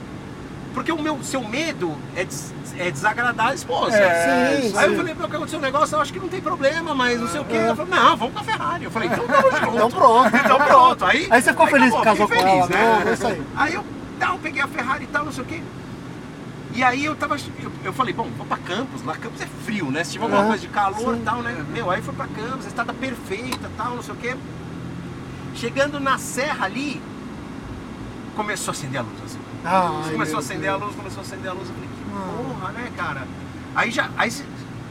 Porque o meu seu medo é, des- é desagradar a esposa. É, Sim, Aí eu sim. falei, meu, que aconteceu um negócio, eu acho que não tem problema, mas não sei o quê. Ela falou, não, vamos com a Ferrari. Eu falei, então tamo junto. Então pronto. Então pronto. Aí, Aí você ficou feliz que casou com ela, né? não, é isso aí. Aí eu tal, peguei a Ferrari e tal, não sei o quê. E aí eu tava. Eu, eu falei, bom, vou pra Campos, lá Campos é frio, né? Se tiver alguma Aham, coisa de calor e sim. tal, né? Meu, aí foi pra Campos, a estrada perfeita tal, não sei o quê. Chegando na serra ali, começou a acender a luz assim. Ai, começou a acender a luz, começou a acender a luz. Eu falei, que Ah. porra, né, cara? Aí já. Aí se-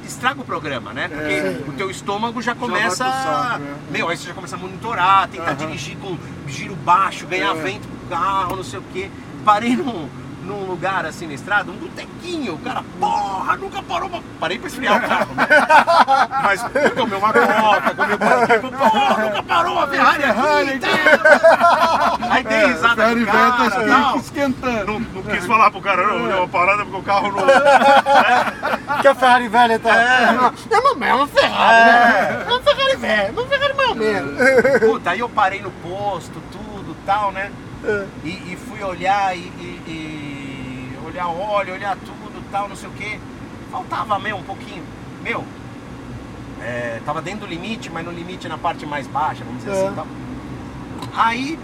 estraga o programa, né? Porque É. o teu estômago já começa. pro saco, é. Meu, aí você já começa a monitorar, tentar Aham. dirigir com giro baixo, ganhar É. vento pro carro, não sei o quê. Parei num, num lugar assim na estrada, um botequinho, o cara, porra, nunca parou pra... Parei pra esfriar o carro. né? Mas comeu uma coca, comeu um porra, nunca parou uma Ferrari aqui. tá? Aí dei risada Ferrari do velho tá cara, esquentando, tal. esquentando. Não, não quis falar pro cara, não, deu uma parada porque o carro não. Que a Ferrari velha tá. É. É uma, é uma Ferrari, né? É uma Ferrari velha, uma Ferrari mais ou menos. Puta, aí eu parei no posto, tudo tal, né? E, e fui olhar e, e- e olhar óleo, olhar tudo tal, não sei o quê. faltava meio um pouquinho. Meu, é, tava dentro do limite, mas no limite na parte mais baixa, vamos dizer É. assim. Tal. Aí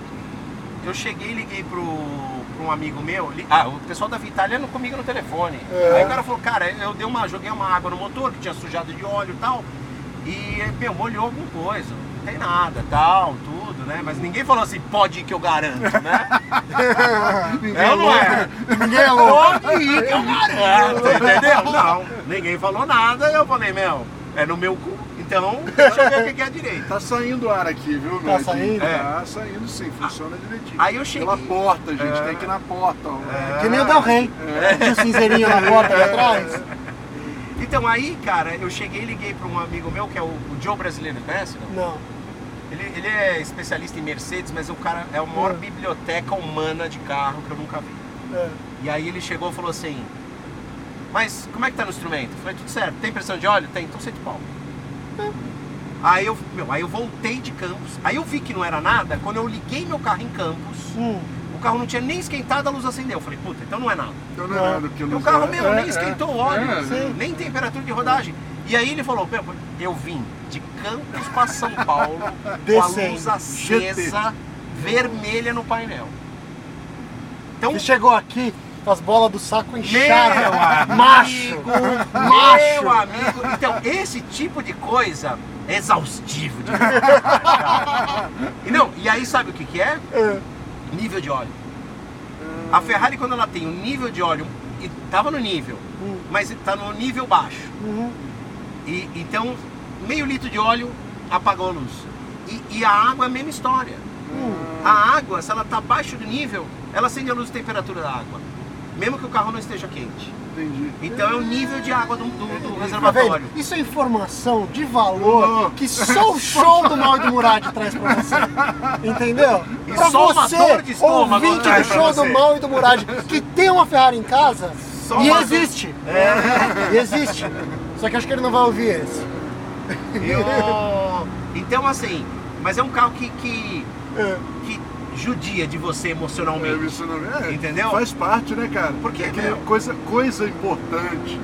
eu cheguei liguei pro, pro um amigo meu, li- ah, o pessoal da Vitaliano comigo no telefone. É. Aí o cara falou, cara, eu dei uma, joguei uma água no motor que tinha sujado de óleo e tal. E, meu, molhou alguma coisa. Não tem nada, tal, tudo, né? Mas ninguém falou assim, pode ir que eu garanto, né? Ninguém É ou não é? Ninguém é louco. Pode ir que eu garanto, entendeu? Não, ninguém falou nada. Eu falei, meu, é no meu cu, então deixa eu ver o que é direito. Tá saindo ar aqui, viu, Tá saindo? É. Tá saindo sim, funciona direitinho. Aí eu cheguei- Pela porta, gente, É. tem que ir na porta. ó. Que nem o Del Rey. Tinha o cinzeirinho na porta ali atrás. Então aí, cara, eu cheguei e liguei para um amigo meu, que é o, o Joe Brasileiro, conhece? Não? Não. Ele, ele é especialista em Mercedes, mas o cara é a maior É. biblioteca humana de carro que eu nunca vi. É. E aí ele chegou e falou assim, mas como é que tá no instrumento? Eu falei, tudo certo, tem pressão de óleo? Tem, então sente pau. Aí eu, meu, aí eu voltei de Campos, aí eu vi que não era nada, quando eu liguei meu carro em Campos, Hum. o carro não tinha nem esquentado, a luz acendeu. Eu falei, puta, então não é nada. Então não é nada, porque O luz carro é- meu é, nem é, esquentou o óleo, é, nem temperatura de rodagem. E aí ele falou, "Meu, eu vim de Campos para São Paulo com a Descendo. luz acesa, vermelha no painel. Então, Ele chegou aqui com as bolas do saco meu inchadas. amigo, Macho. meu Macho. amigo. Então, esse tipo de coisa é exaustivo. De... e não, e aí sabe o que, que é? É. Nível de óleo. A Ferrari, quando ela tem um nível de óleo, e tava no nível, Hum. mas está no nível baixo. Uhum. E, então, meio litro de óleo apagou a luz. E, e a água é a mesma história. Hum. A água, se ela está abaixo do nível, ela acende a luz de temperatura da água. Mesmo que o carro não esteja quente. Entendi. Então é o nível de água do, do- do reservatório. Isso é informação de valor que só o show do Mal de Murad traz pra você. Entendeu? E pra só você, ouvinte do show do Mal e do Murad, que tem uma Ferrari em casa, Só e existe. E existe. Só que acho que ele não vai ouvir esse. Eu- Então, assim, mas é um carro que, que, É. que judia de você É, emocionalmente. isso não é, Entendeu? Faz parte, né, cara? Porque, é coisa, coisa importante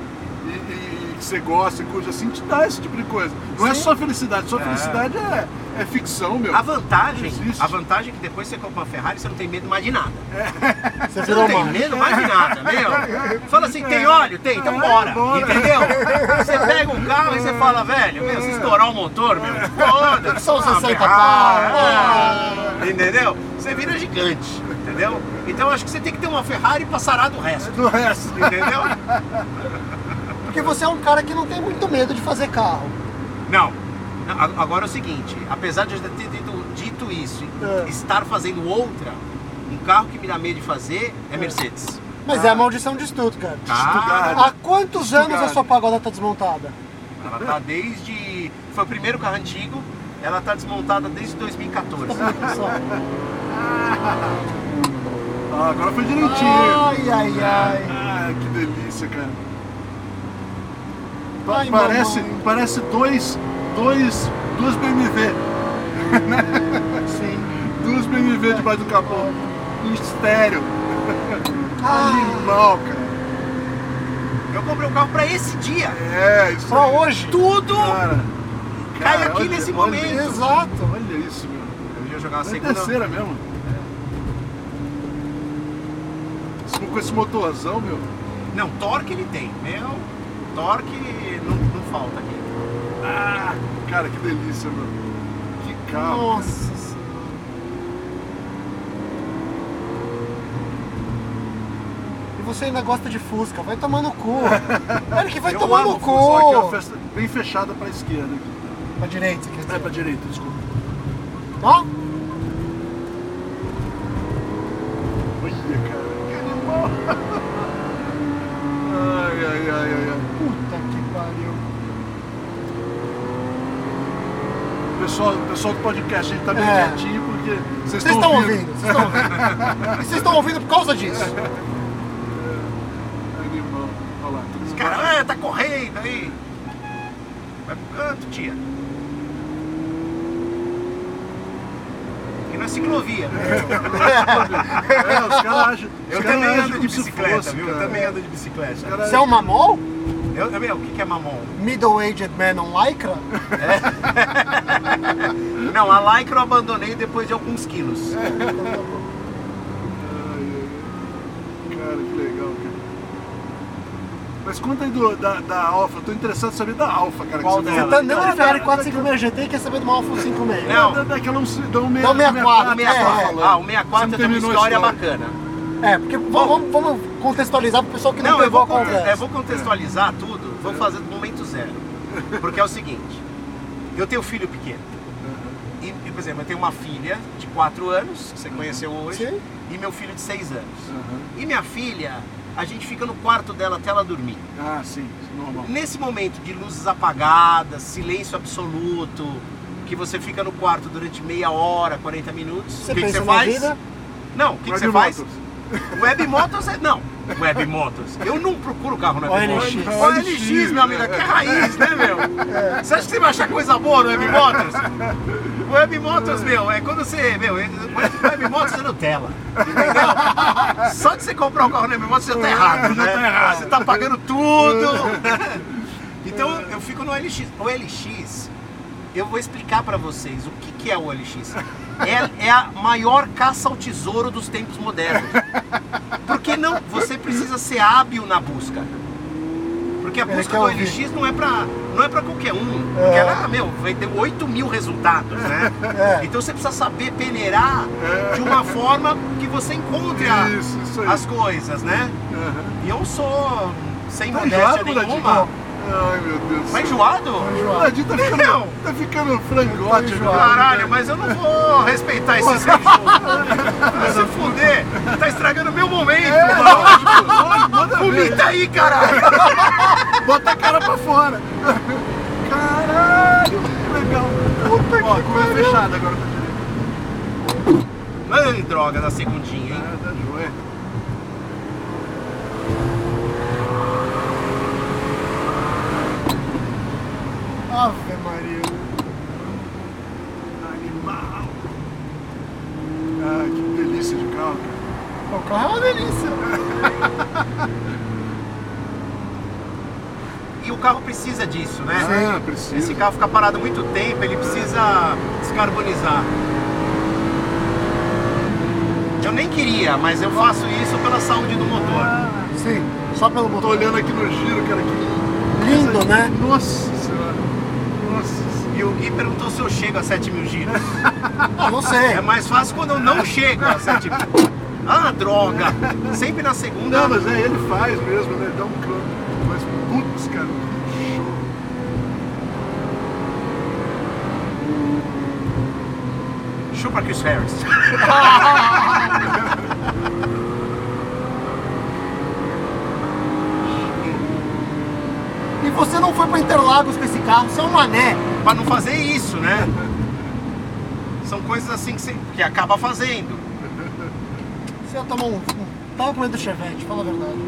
e- e que você gosta e cuja assim te dá esse tipo de coisa. Não é Sim. só felicidade, só É. felicidade é, é ficção, meu. A vantagem, a vantagem é que depois você compra uma Ferrari, você não tem medo mais de nada. Você Você virou não tem medo mais de nada, meu. Fala assim, tem óleo? Tem, então bora. bora. Entendeu? Você pega um carro e você fala, velho, meu, se estourar o motor, meu, foda-se. São uma 60 Ferrari, pau. é. Entendeu? Você vira gigante, entendeu? Então acho que você tem que ter uma Ferrari pra sarar do resto. Do resto. Entendeu? Porque você é um cara que não tem muito medo de fazer carro. Não. Agora é o seguinte, apesar de eu ter dito, dito isso e É. estar fazendo outra, um carro que me dá medo de fazer é Mercedes. Mas é a maldição de Stuttgart. Tá. Há quantos anos a sua pagoda tá desmontada? Ela tá desde. Foi o primeiro carro antigo, ela tá desmontada desde 2014. Só. Ah, agora foi direitinho. Ai, ai, ai. Ah, que delícia, cara. Pa- Ai, parece, parece dois, dois, duas BMW. Sim. Duas BMW debaixo do capô. Um estéreo. Ah, Animal, cara. Eu comprei um carro pra esse dia. É, isso pra aí. hoje. Tudo Cara, cai cara, aqui olha- nesse olha momento. Exato. Olha isso, meu. Eu ia jogar uma É segunda. terceira mesmo. Esse- Com esse motorzão, meu. Não, torque ele tem. Meu, torque falta aqui. Ah, cara, que delícia, meu. Que carro. Nossa senhora. E você ainda gosta de Fusca, vai tomar no cu. Olha que vai Eu tomar no Fusca. Só que é uma cu. festa bem fechada pra esquerda aqui. Pra direita, quer É dizer. pra direita, desculpa. Ó, Olha, cara, que animal. Ai, ai, ai, ai, ai. puta que pariu. Pessoal, pessoal do podcast, a gente tá meio É. quietinho porque vocês estão ouvindo. ouvindo, vocês estão ouvindo. E vocês estão ouvindo por causa disso. Animal. Olha lá, ah, tá correndo aí. Vai pro canto, tia. Aqui não é ciclovia. É, os caras acham. Eu também ando de bicicleta, fosse, viu? Eu também ando de bicicleta. Você é um mamol? Eu, eu, meu, o que, que é mamon? Middle-aged man on lycra? Não, a lycra eu abandonei depois de alguns quilos. Ai. Cara, que legal, cara. Mas conta aí do, da, da Alfa, eu tô interessado em saber da Alfa, cara. Qual que você? Você tá andando de Ferrari 456 GT e quer saber de uma Alfa 156? Não. Da, daquela um, da Da 164, O 64. É, ah, o 64 tem uma história história. bacana. É, porque vamos, vamos contextualizar pro pessoal que não, Não, eu vou, eu vou contextualizar tudo, vou fazer do momento zero. Porque é o seguinte, eu tenho filho pequeno. E, e, por exemplo, eu tenho uma filha de 4 anos, que você conheceu hoje, Sim. e meu filho de 6 anos. E minha filha, a gente fica no quarto dela até ela dormir. Ah, sim, normal. Nesse momento de luzes apagadas, silêncio absoluto, que você fica no quarto durante meia hora, 40 minutos, Você o que, que você faz? vida? Não, o que, que você faz? Motors. Web Motors é. Não, Web Motors. Eu não procuro carro na Web OLX. Motors. OLX, meu amigo, aqui é raiz, né, meu? Você acha que você vai achar coisa boa no Web Motors? Web Motors, meu, é quando você. Meu, Web Motors é Nutella. Entendeu? Só de você comprar um carro na Web Motors você já tá errado, né? Já tá errado. Você tá pagando tudo. Então eu fico no OLX. O OLX, eu vou explicar pra vocês o que, que é o OLX. É, é a maior caça ao tesouro dos tempos modernos. Porque não, você precisa ser hábil na busca. Porque a busca do. OLX não é pra, não é pra qualquer um. Porque ela, meu, vai ter 8 mil resultados, né? É. Então você precisa saber peneirar de uma forma que você encontre a- Isso, isso as coisas, né? E eu sou sem Tá modéstia nenhuma. Ai, meu Deus. Tá enjoado? Tá ficando, Não. tá ficando frangote. enjoado. agora, Caralho, mas eu não vou respeitar esse jogo. Vai se fuder. Tá estragando meu momento, É, mano. Vomita aí, caralho. Bota a cara pra fora. Caralho, que legal. Puta Ó, curva fechada agora tá direito. Ai, droga, da segundinha, hein? Ah, tá joia. Ave Maria. Animal. Ah, que delícia de carro, cara. O carro é uma delícia. E o carro precisa disso, né? Ah, precisa. Esse carro fica parado muito tempo, ele precisa descarbonizar. Eu nem queria, mas eu faço isso pela saúde do motor. Sim, só pelo Tô motor. olhando aqui no giro, cara, que Lindo, né? Nossa. E o Gui perguntou se eu chego a 7 mil giros. Ah, não sei. É mais fácil quando eu não chego a 7 mil. Ah, droga! Sempre na segunda. Não, mas é, ele faz mesmo, né? Dá um canto. Mas, putz, cara, que show. Chupa Chris Harris. E você não foi pra Interlagos com esse carro, você é um mané. Pra não fazer isso, né? São coisas assim que, você, que acaba fazendo. Você ia tomar um. um tava com medo do Chevette, fala a verdade.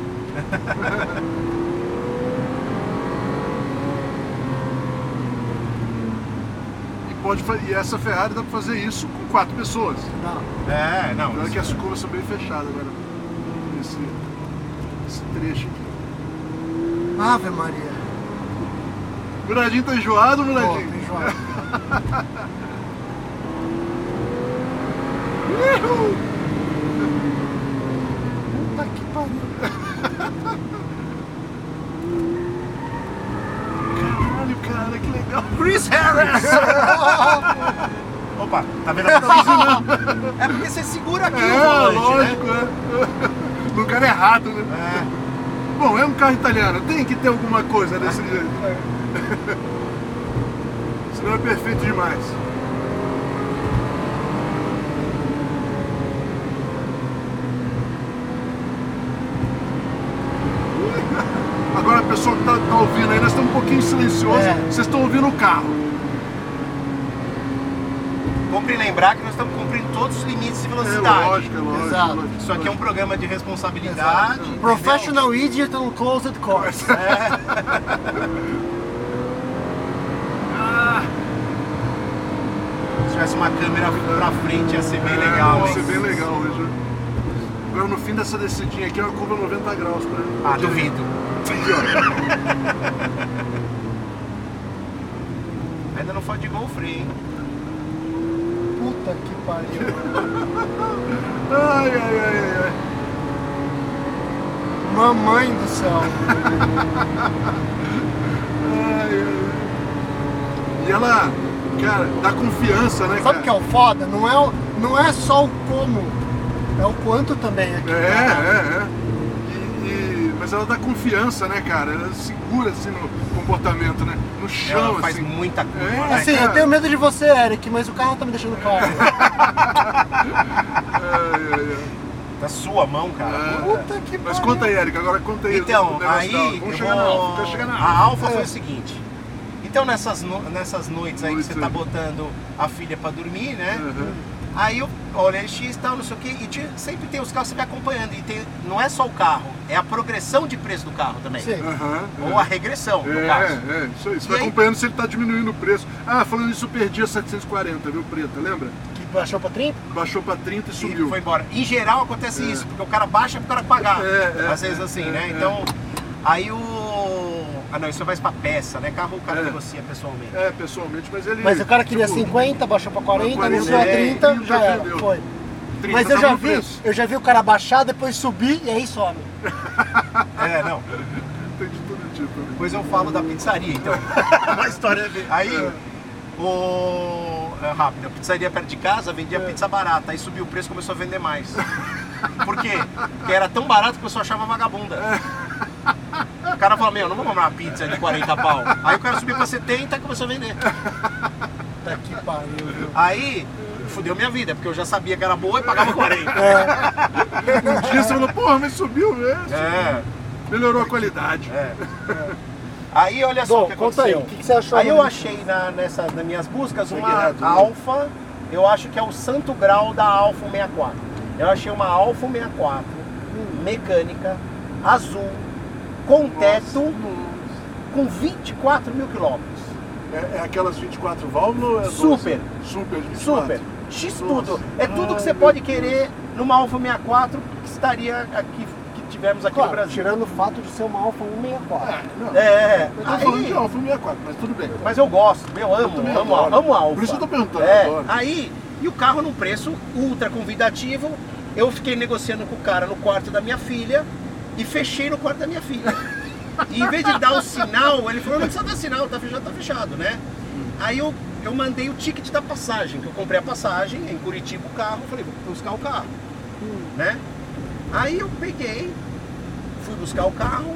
E, pode, e essa Ferrari dá pra fazer isso com quatro pessoas. Não. É, não. Isso- que as curvas são bem fechadas agora. Esse, esse trecho aqui. Ave Maria. Muradinho tá enjoado, Muradinho? tem enjoado. Uhul! Puta que pariu. Caralho, cara, que legal. Chris Harris! Opa, tá vendo a posição? É porque você segura aqui É, volante, lógico, né? é. Lugar errado, né? É. Bom, é um carro italiano, tem que ter alguma coisa desse jeito. Senão é perfeito demais. Agora a pessoa que tá, tá ouvindo aí, nós estamos um pouquinho silenciosos, É. vocês estão ouvindo o carro. Compre lembrar que nós estamos cumprindo todos os limites de É velocidade. lógico, é lógico. Exato. lógico, Isso aqui é um programa de responsabilidade. Professional Idiot on Closed Course. Se tivesse uma câmera pra frente ia ser bem legal, Vai hein? ser bem legal hoje. Agora no fim dessa descidinha aqui é uma curva 90 graus pra Ah, duvido. Aqui, Ainda não fode igual o freio, hein? Puta que pariu. ó. Ai, ai, ai, ai. Mamãe do céu. ai, ai. E ela, cara, dá confiança, né, Sabe cara? o que é o foda? Não é, o- não é só o como, é o quanto também aqui. É, é, é. E- e- mas ela dá confiança, né, cara? Ela segura assim no comportamento, né? No chão, Ela faz assim. muita curva, É. né? Assim, eu cara. tenho medo de você, Eric, mas o carro tá me deixando calmo. Ai, ai. Da sua mão, cara. É. Puta. Que Mas pariu. conta aí, Eric, agora conta aí. Então, aí eu Vamos chegar na vou- na a Alfa. Alfa foi É. o seguinte. Então nessas, no- nessas noites aí que você tá botando a filha pra dormir, né? Uhum. Aí eu olha X e tal, não sei o que, e tinha- sempre tem os carros que você vai acompanhando. E tem, não é só o carro, é a progressão de preço do carro também. Sim. Aham, Ou a regressão, no É, caso. é, isso aí. Você E vai aí? acompanhando se ele tá diminuindo o preço. Ah, falando isso, eu perdi a 740, viu, Preta? Lembra? Que baixou pra 30? Baixou pra 30 e E subiu. foi embora. Em geral acontece isso, porque o cara baixa pro cara pagar. É, é, Às vezes assim, é, né? é. Então, aí o. Ah não, isso vai pra peça, né? Carro o cara É. negocia pessoalmente. É, pessoalmente, mas ele. Mas o cara queria tipo, 50, baixou pra 40, 40, anunciou a é, 30, e já já era. Foi. 30 Mas eu tava já vi, preço. eu já vi o cara baixar, depois subir e aí some. É, não. Tem de todo tipo. né? Depois eu falo da pizzaria, então. a história dele. Aí, É. o. É rápido, a pizzaria perto de casa vendia pizza barata. Aí subiu o preço e começou a vender mais. Por quê? Porque era tão barato que o pessoal achava vagabunda. O cara falou, meu, não vou comprar uma pizza de 40 pau. Aí o cara subiu pra 70 e começou a vender. Puta que pariu, viu? Aí fudeu minha vida, porque eu já sabia que era boa e pagava 40. Um dia você falou, porra, mas subiu, né? É, Melhorou a qualidade. é. Aí olha só o Bom, que conta aí, aconteceu. o que que você achou Aí eu achei na, nessa, nas minhas buscas uma né? Alfa, eu acho que é o santo grau da Alfa 64. Eu achei uma Alfa 64, mecânica, azul, com teto, com 24 mil quilômetros. É, é aquelas 24 válvulas ou é Super. 12? Super de 24. Super. X Nossa. tudo. É tudo que você pode querer numa Alfa 64 que estaria aqui, que tivemos aqui no Claro, Brasil. tirando o fato de ser uma Alfa 164. Não, É, eu tô falando aí- de Alfa 64, mas tudo bem. Mas eu gosto, meu, amo, também amo, adoro. amo a Alfa. Por isso eu tô perguntando, É, eu aí, e o carro num preço ultra convidativo, eu fiquei negociando com o cara no quarto da minha filha e fechei no quarto da minha filha. E em vez de dar o sinal, ele falou, não precisa dar sinal, tá fechado, tá fechado, né? Aí eu, eu mandei o ticket da passagem, que eu comprei a passagem em Curitiba o carro, falei, vou buscar o carro, né? Aí eu peguei, fui buscar o carro,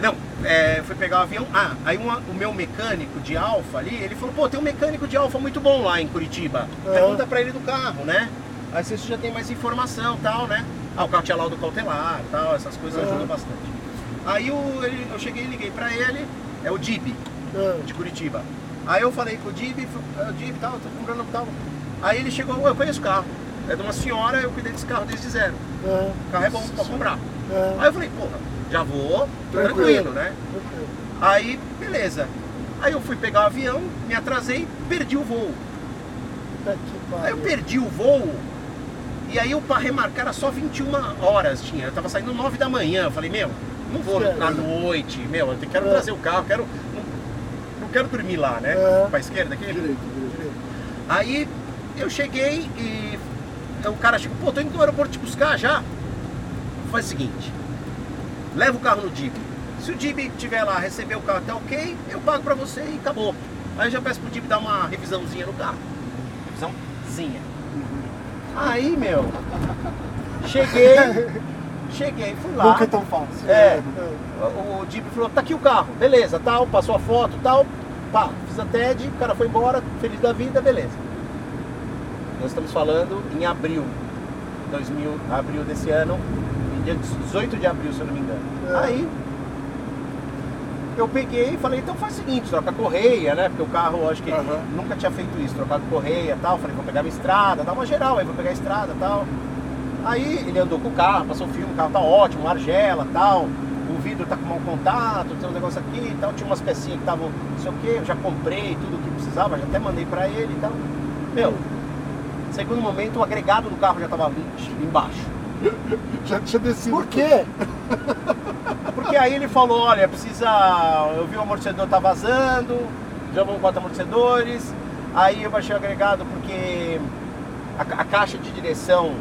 não, é, fui pegar o avião. Ah, aí uma- o meu mecânico de Alfa ali, ele falou, pô, tem um mecânico de Alfa muito bom lá em Curitiba. É. Pergunta pra ele do carro, né? Aí você já tem mais informação e tal, né? Ah, o carro tinha laudo cautelar e tal, essas coisas É. ajudam bastante. Aí ele- eu cheguei e liguei pra ele, é o Dib, Ah, de Curitiba. Aí eu falei com o Dib, é o Dib tal, tô comprando tal. Aí ele chegou, "Ô, eu conheço o carro. É de uma senhora, eu cuidei desse carro desde zero. ah, O carro é bom pra comprar. Aí eu falei, porra, já vou, Tranquilo. tranquilo né? tranquilo. Aí, beleza. Aí eu fui pegar o avião, me atrasei, perdi o voo. Aí eu perdi o voo. E aí eu para remarcar era só 21 horas tinha. Eu tava saindo 9 da manhã. Eu falei, meu, não vou Certo. à noite, meu, eu quero É. trazer o carro, quero. Não, não quero dormir lá, né? É. Pra esquerda aqui. Direito, direito. Aí eu cheguei e o cara chegou, pô, tô indo no aeroporto te buscar já. Faz o seguinte, leva o carro no Jeep. Se o Jeep tiver lá, receber o carro, tá ok, eu pago pra você e acabou. Aí eu já peço pro Jeep dar uma revisãozinha no carro. Revisãozinha. Aí, meu, cheguei, cheguei, fui lá. Nunca é tão fácil. É. O, o Jeep falou, tá aqui o carro, beleza, tal, passou a foto, tal, pá, fiz a TED, o cara foi embora, feliz da vida, beleza. Nós estamos falando em abril, 2000, abril desse ano, dia 18 de abril, se eu não me engano. É. Aí, eu peguei e falei, então faz o seguinte, troca a correia, né, porque o carro, acho que Aham. nunca tinha feito isso, trocar a correia e tal, falei, vou pegar a estrada, dá uma geral aí, vou pegar a estrada e tal. Aí ele andou com o carro, passou o filme, o carro tá ótimo, argela tal. O vidro tá com mau contato, tem um negócio aqui e tal. Tinha umas pecinhas que estavam, não sei o que, eu já comprei tudo o que precisava, já até mandei pra ele e tal. Meu, segundo momento o agregado do carro já tava embaixo. Já tinha descido. Por quê? Porque aí ele falou, olha, precisa. Eu vi o amortecedor tá vazando, já vamos quatro amortecedores. Aí eu baixei o agregado porque a, a caixa de direção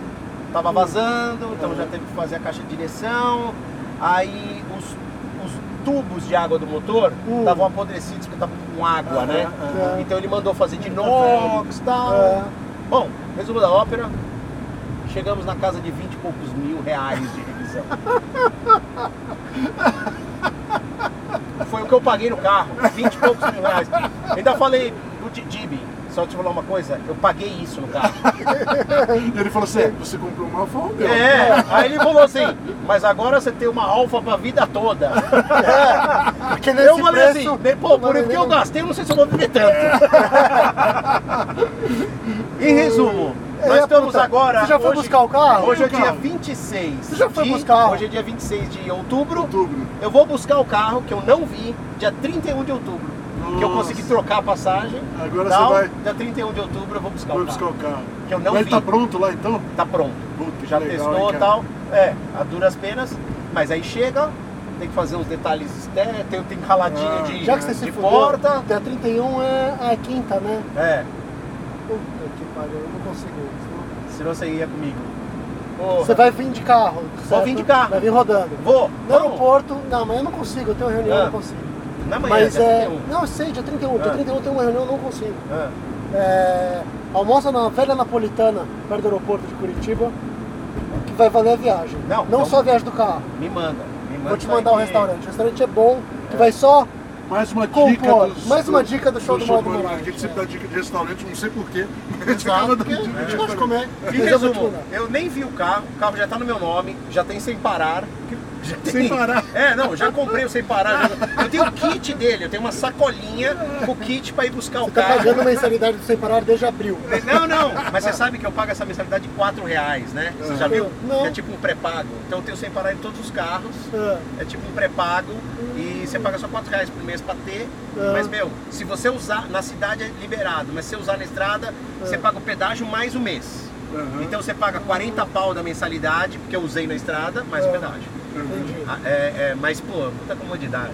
tava vazando, então já teve que fazer a caixa de direção. Aí os, os tubos de água do motor estavam apodrecidos porque estavam com água, né? aham. Então ele mandou fazer de inox e tal. É. Bom, resumo da ópera, chegamos na casa de 20 e poucos mil reais de Foi o que eu paguei no carro, 20 e poucos mil reais. Ainda falei pro Di- Dibi, só te falar uma coisa, eu paguei isso no carro. E ele falou assim: "É, você comprou uma Alfa Romeo. É, aí ele falou assim, mas agora você tem uma Alfa pra vida toda. Porque nesse Eu falei preço, assim, "Bem, pô, por não o que eu gastei, eu não sei se eu vou viver tanto. em resumo, nós ia estamos agora. você já foi hoje- buscar o carro? Hoje é O dia carro? 26. Você já foi de, buscar? Hoje é dia 26 de outubro. Outubro. Eu vou buscar o carro que eu não vi dia 31 de outubro. Que eu Nossa. consegui trocar a passagem. Agora tal. você vai- Dia 31 de outubro eu vou buscar o buscar carro. o carro. Que eu não Mas ele vi. tá pronto lá então? Tá pronto. Puta, Já legal, testou e tal. É, a duras penas. Mas aí chega, tem que fazer uns detalhes externos, tem, tem raladinho Ah. de, Já que você se de fudeu, porta. dia 31 é a quinta, né? É, pariu, eu não consigo. senão você ia comigo. Porra. Você vai vir de carro, Vou certo? vir de carro. Vai vir rodando. Vou. No aeroporto, não, mas eu não consigo, eu tenho uma reunião, Ah. eu não consigo. Na manhã, Mas dia é. 31. Não, eu sei, dia 31. Dia Ah. 31 eu tenho uma reunião, eu não consigo. Ah. É, almoça na velha napolitana, perto do aeroporto de Curitiba, que vai valer a viagem. Não, não então- só a viagem do carro. Me manda. Me manda Vou te mandar o que- restaurante. O restaurante é bom, que vai só. Mais uma dica dos- Mais uma dica do show do Mauro Mauro Moraes. A gente sempre dá dica de restaurante, não sei porquê. A gente Exato, porque a gente de gosta de comer. Em resumo, eu nem vi o carro, o carro já tá no meu nome, já tem sem parar. já Sem parar. É, não, já comprei o sem parar. já- Eu tenho o kit dele, eu tenho uma sacolinha com o kit pra ir buscar o Você tá carro. pagando mensalidade do sem parar desde abril. Não, não, mas você sabe que eu pago essa mensalidade de 4 reais, né? Você já viu? Não. É tipo um pré-pago. Então eu tenho sem parar em todos os carros. Ah, É tipo um pré-pago e você paga só 4 reais por mês pra ter. Ah. Mas, meu, se você usar na cidade é liberado, mas se você usar na estrada, você paga o pedágio mais um mês. Aham. Então você paga 40 pau da mensalidade, porque eu usei na estrada, mais o pedágio. entendi. Ah, É, é, mas, pô, muita comodidade,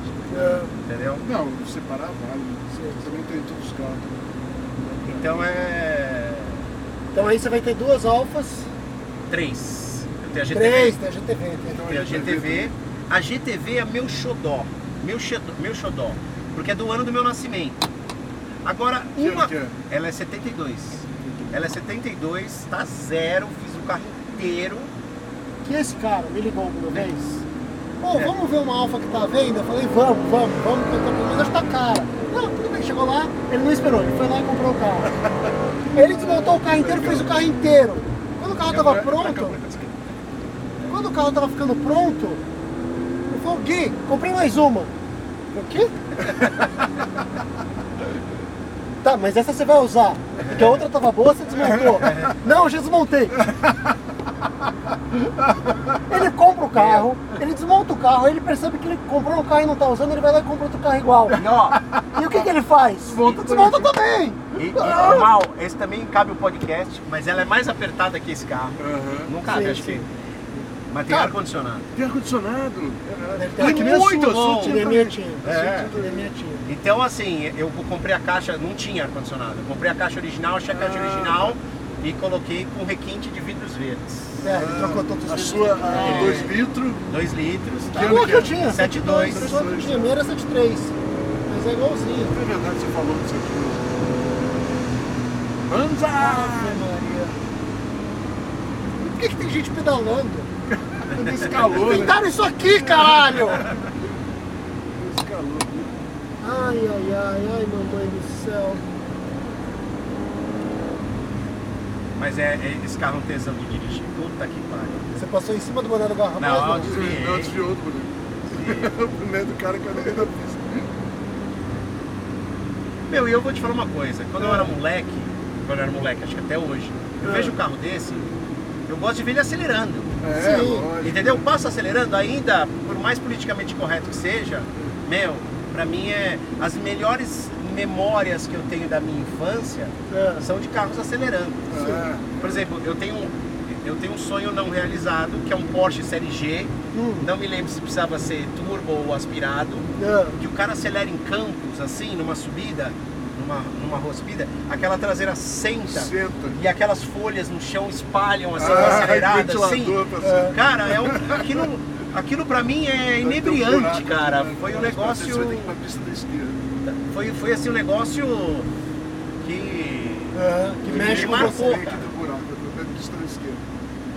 entendeu? Não, separar vale. Você também tem todos os carros. Então é. Então aí você vai ter duas alfas, Três. Eu tenho a GTV. três, tem a GTV. Tem. Tem a GTV. A GTV é meu xodó. Meu xodó, meu xodó. Porque é do ano do meu nascimento. Agora, uma. é? Ela é 72. Ela é 72, tá zero, fiz o carro inteiro. Que esse cara me ligou alguma vez. Pô, É. vamos ver uma alfa que tá à venda? Eu falei, vamos, vamos, vamos, eu mas acho que tá cara. Não, tudo bem, chegou lá, ele não esperou, ele foi lá e comprou o carro. Ele desmontou o carro inteiro, fez o carro inteiro. Quando o carro tava pronto, quando o carro tava ficando pronto, ele falou, Gui, comprei mais uma. O quê? Tá, mas essa você vai usar. Porque a outra tava boa, você desmontou. Não, eu já desmontei. Ele compra o carro, ele desmonta o carro, aí ele percebe que ele comprou um carro e não tá usando, ele vai lá e compra outro carro igual. E ó, E o que, que ele faz? Desmonta Desmonta também. e, e, mal, esse também cabe o podcast, mas ela é mais apertada que esse carro. Aham. Não cabe, Sim, acho sim. que. Mas tem ar-condicionado. Tem ar-condicionado. Aqui que nem a muito a bom. tinha é minha tinha. É. É. Então, assim, eu comprei a caixa, não tinha ar-condicionado. Eu comprei a caixa original, achei a caixa Ah. original e coloquei com requinte de vidros verdes. É, ele trocou todos os A vidros. sua, É. 2 litros. 2 litros. Que Tá? ano que eu tinha. 7,2. 7,2. Eu tinha, minha era 7,3. Mas é igualzinho. É verdade, você falou tio. Banza! Ave Maria. Por que, que tem gente pedalando? Nesse calor, né? Inventaram isso aqui, caralho! Nesse calor. Ai, ai, ai, ai, mamãe do céu. Mas é, é- esse carro é um tesão de dirigir. Puta que pariu. Você passou em cima do boné do garrafa? Não, mas desviei. Não, desviou do boneco. O boneco do cara que eu nem da pista. Meu, e eu vou te falar uma coisa. Quando eu era moleque, quando eu era moleque, acho que até hoje, eu É. vejo um carro desse, eu gosto de ver ele acelerando. É, Sim. Entendeu? Passa acelerando ainda, por mais politicamente correto que seja, meu, pra mim é as melhores memórias que eu tenho da minha infância É. são de carros acelerando. É. Por exemplo, eu tenho um- eu tenho um sonho não realizado, que é um Porsche Série G. Hum. Não me lembro se precisava ser turbo ou aspirado. Ah, Que o cara acelera em campos, assim, numa subida, numa, numa rua subida, aquela traseira senta. Senta. E aquelas folhas no chão espalham assim, Ah, acelerada, assim. cima. Cara, é um, aquilo, aquilo pra mim é inebriante, cara. né? Foi um que ir negócio. Foi, foi assim um negócio que. ah, que mexe com marcou, você. Que esquerda.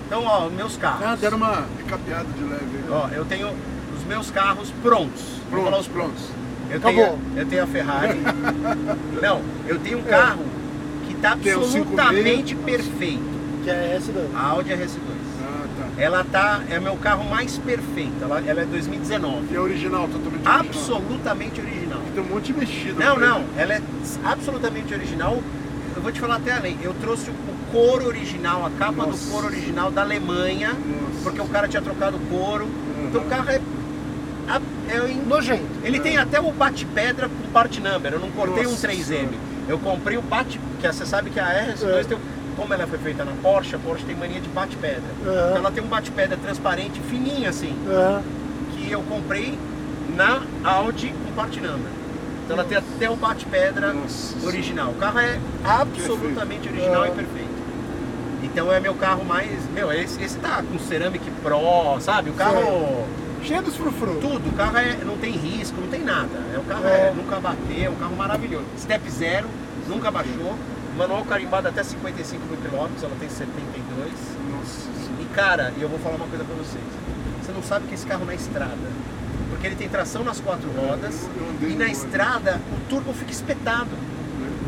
Então, ó, meus carros. Ah, deram uma recapeada de leve aí. Ó, eu tenho os meus carros prontos. Os Prontos, prontos. Eu Acabou. tenho, eu tenho a Ferrari. Não, eu tenho um carro que tá Tem o absolutamente 56. perfeito. Que é esse daí. A Audi RS2. Ah, tá. Ela tá, é meu carro mais perfeito. Ela, ela é 2019. E é original, totalmente original. Absolutamente original. Tem um monte de mexido. Não, pra não, ele. ela é absolutamente original. Eu vou te falar até além. Eu trouxe o couro original, a capa Nossa. do couro original da Alemanha, Nossa. porque o cara tinha trocado o couro. Então o carro é, é Nojento. Ele tem até o bate-pedra com part number. Eu não cortei um Nossa 3M. Senhora. Eu comprei o bate. Que você sabe que a RS2 É. tem. um- Como ela foi feita na Porsche, a Porsche tem mania de bate-pedra. É. Então ela tem um bate-pedra transparente, fininho assim, Ah, que eu comprei na Audi com part number. Então ela tem até o bate-pedra original. O carro é absolutamente original É. e perfeito. Então é meu carro mais. Meu, esse, esse tá com Ceramic Pro, sabe? O carro. Cheio dos frufru. Tudo, o carro é, não tem risco, não tem nada. É, o carro É. é. nunca bateu, é um carro maravilhoso. Step zero, nunca baixou. Manual carimbado até 55 mil quilômetros, ela tem 72. Nossa. E cara, e eu vou falar uma coisa pra vocês. Você não sabe que esse carro na estrada. Porque ele tem tração nas quatro rodas eu andei e na estrada o turbo fica espetado.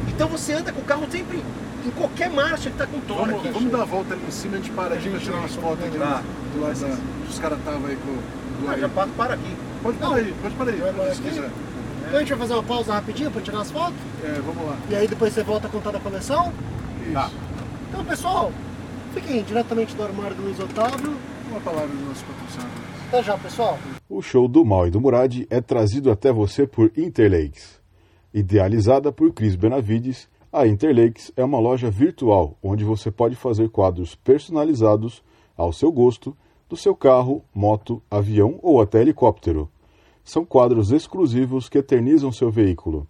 Então você anda com o carro sempre, em qualquer marcha ele tá com torque. Vamos, vamos dar a volta ali em cima a gente para aqui pra tirar umas fotos aqui Tá. do lado da. Os caras estavam aí com. Ah, já aí. para, para aqui. Pode parar aí, pode parar aí, Vai parar aqui? Então a gente vai fazer uma pausa rapidinho pra tirar as fotos? É, vamos lá. E aí depois você volta a contar da coleção? Isso. Tá. Então pessoal, fiquem diretamente do armário do Luiz Otávio. Uma palavra do nosso patrocinador. Até já, pessoal. O show do Mal e do Murad é trazido até você por Interlakes. Idealizada por Cris Benavides, a Interlakes é uma loja virtual onde você pode fazer quadros personalizados ao seu gosto do seu carro, moto, avião ou até helicóptero. São quadros exclusivos que eternizam seu veículo.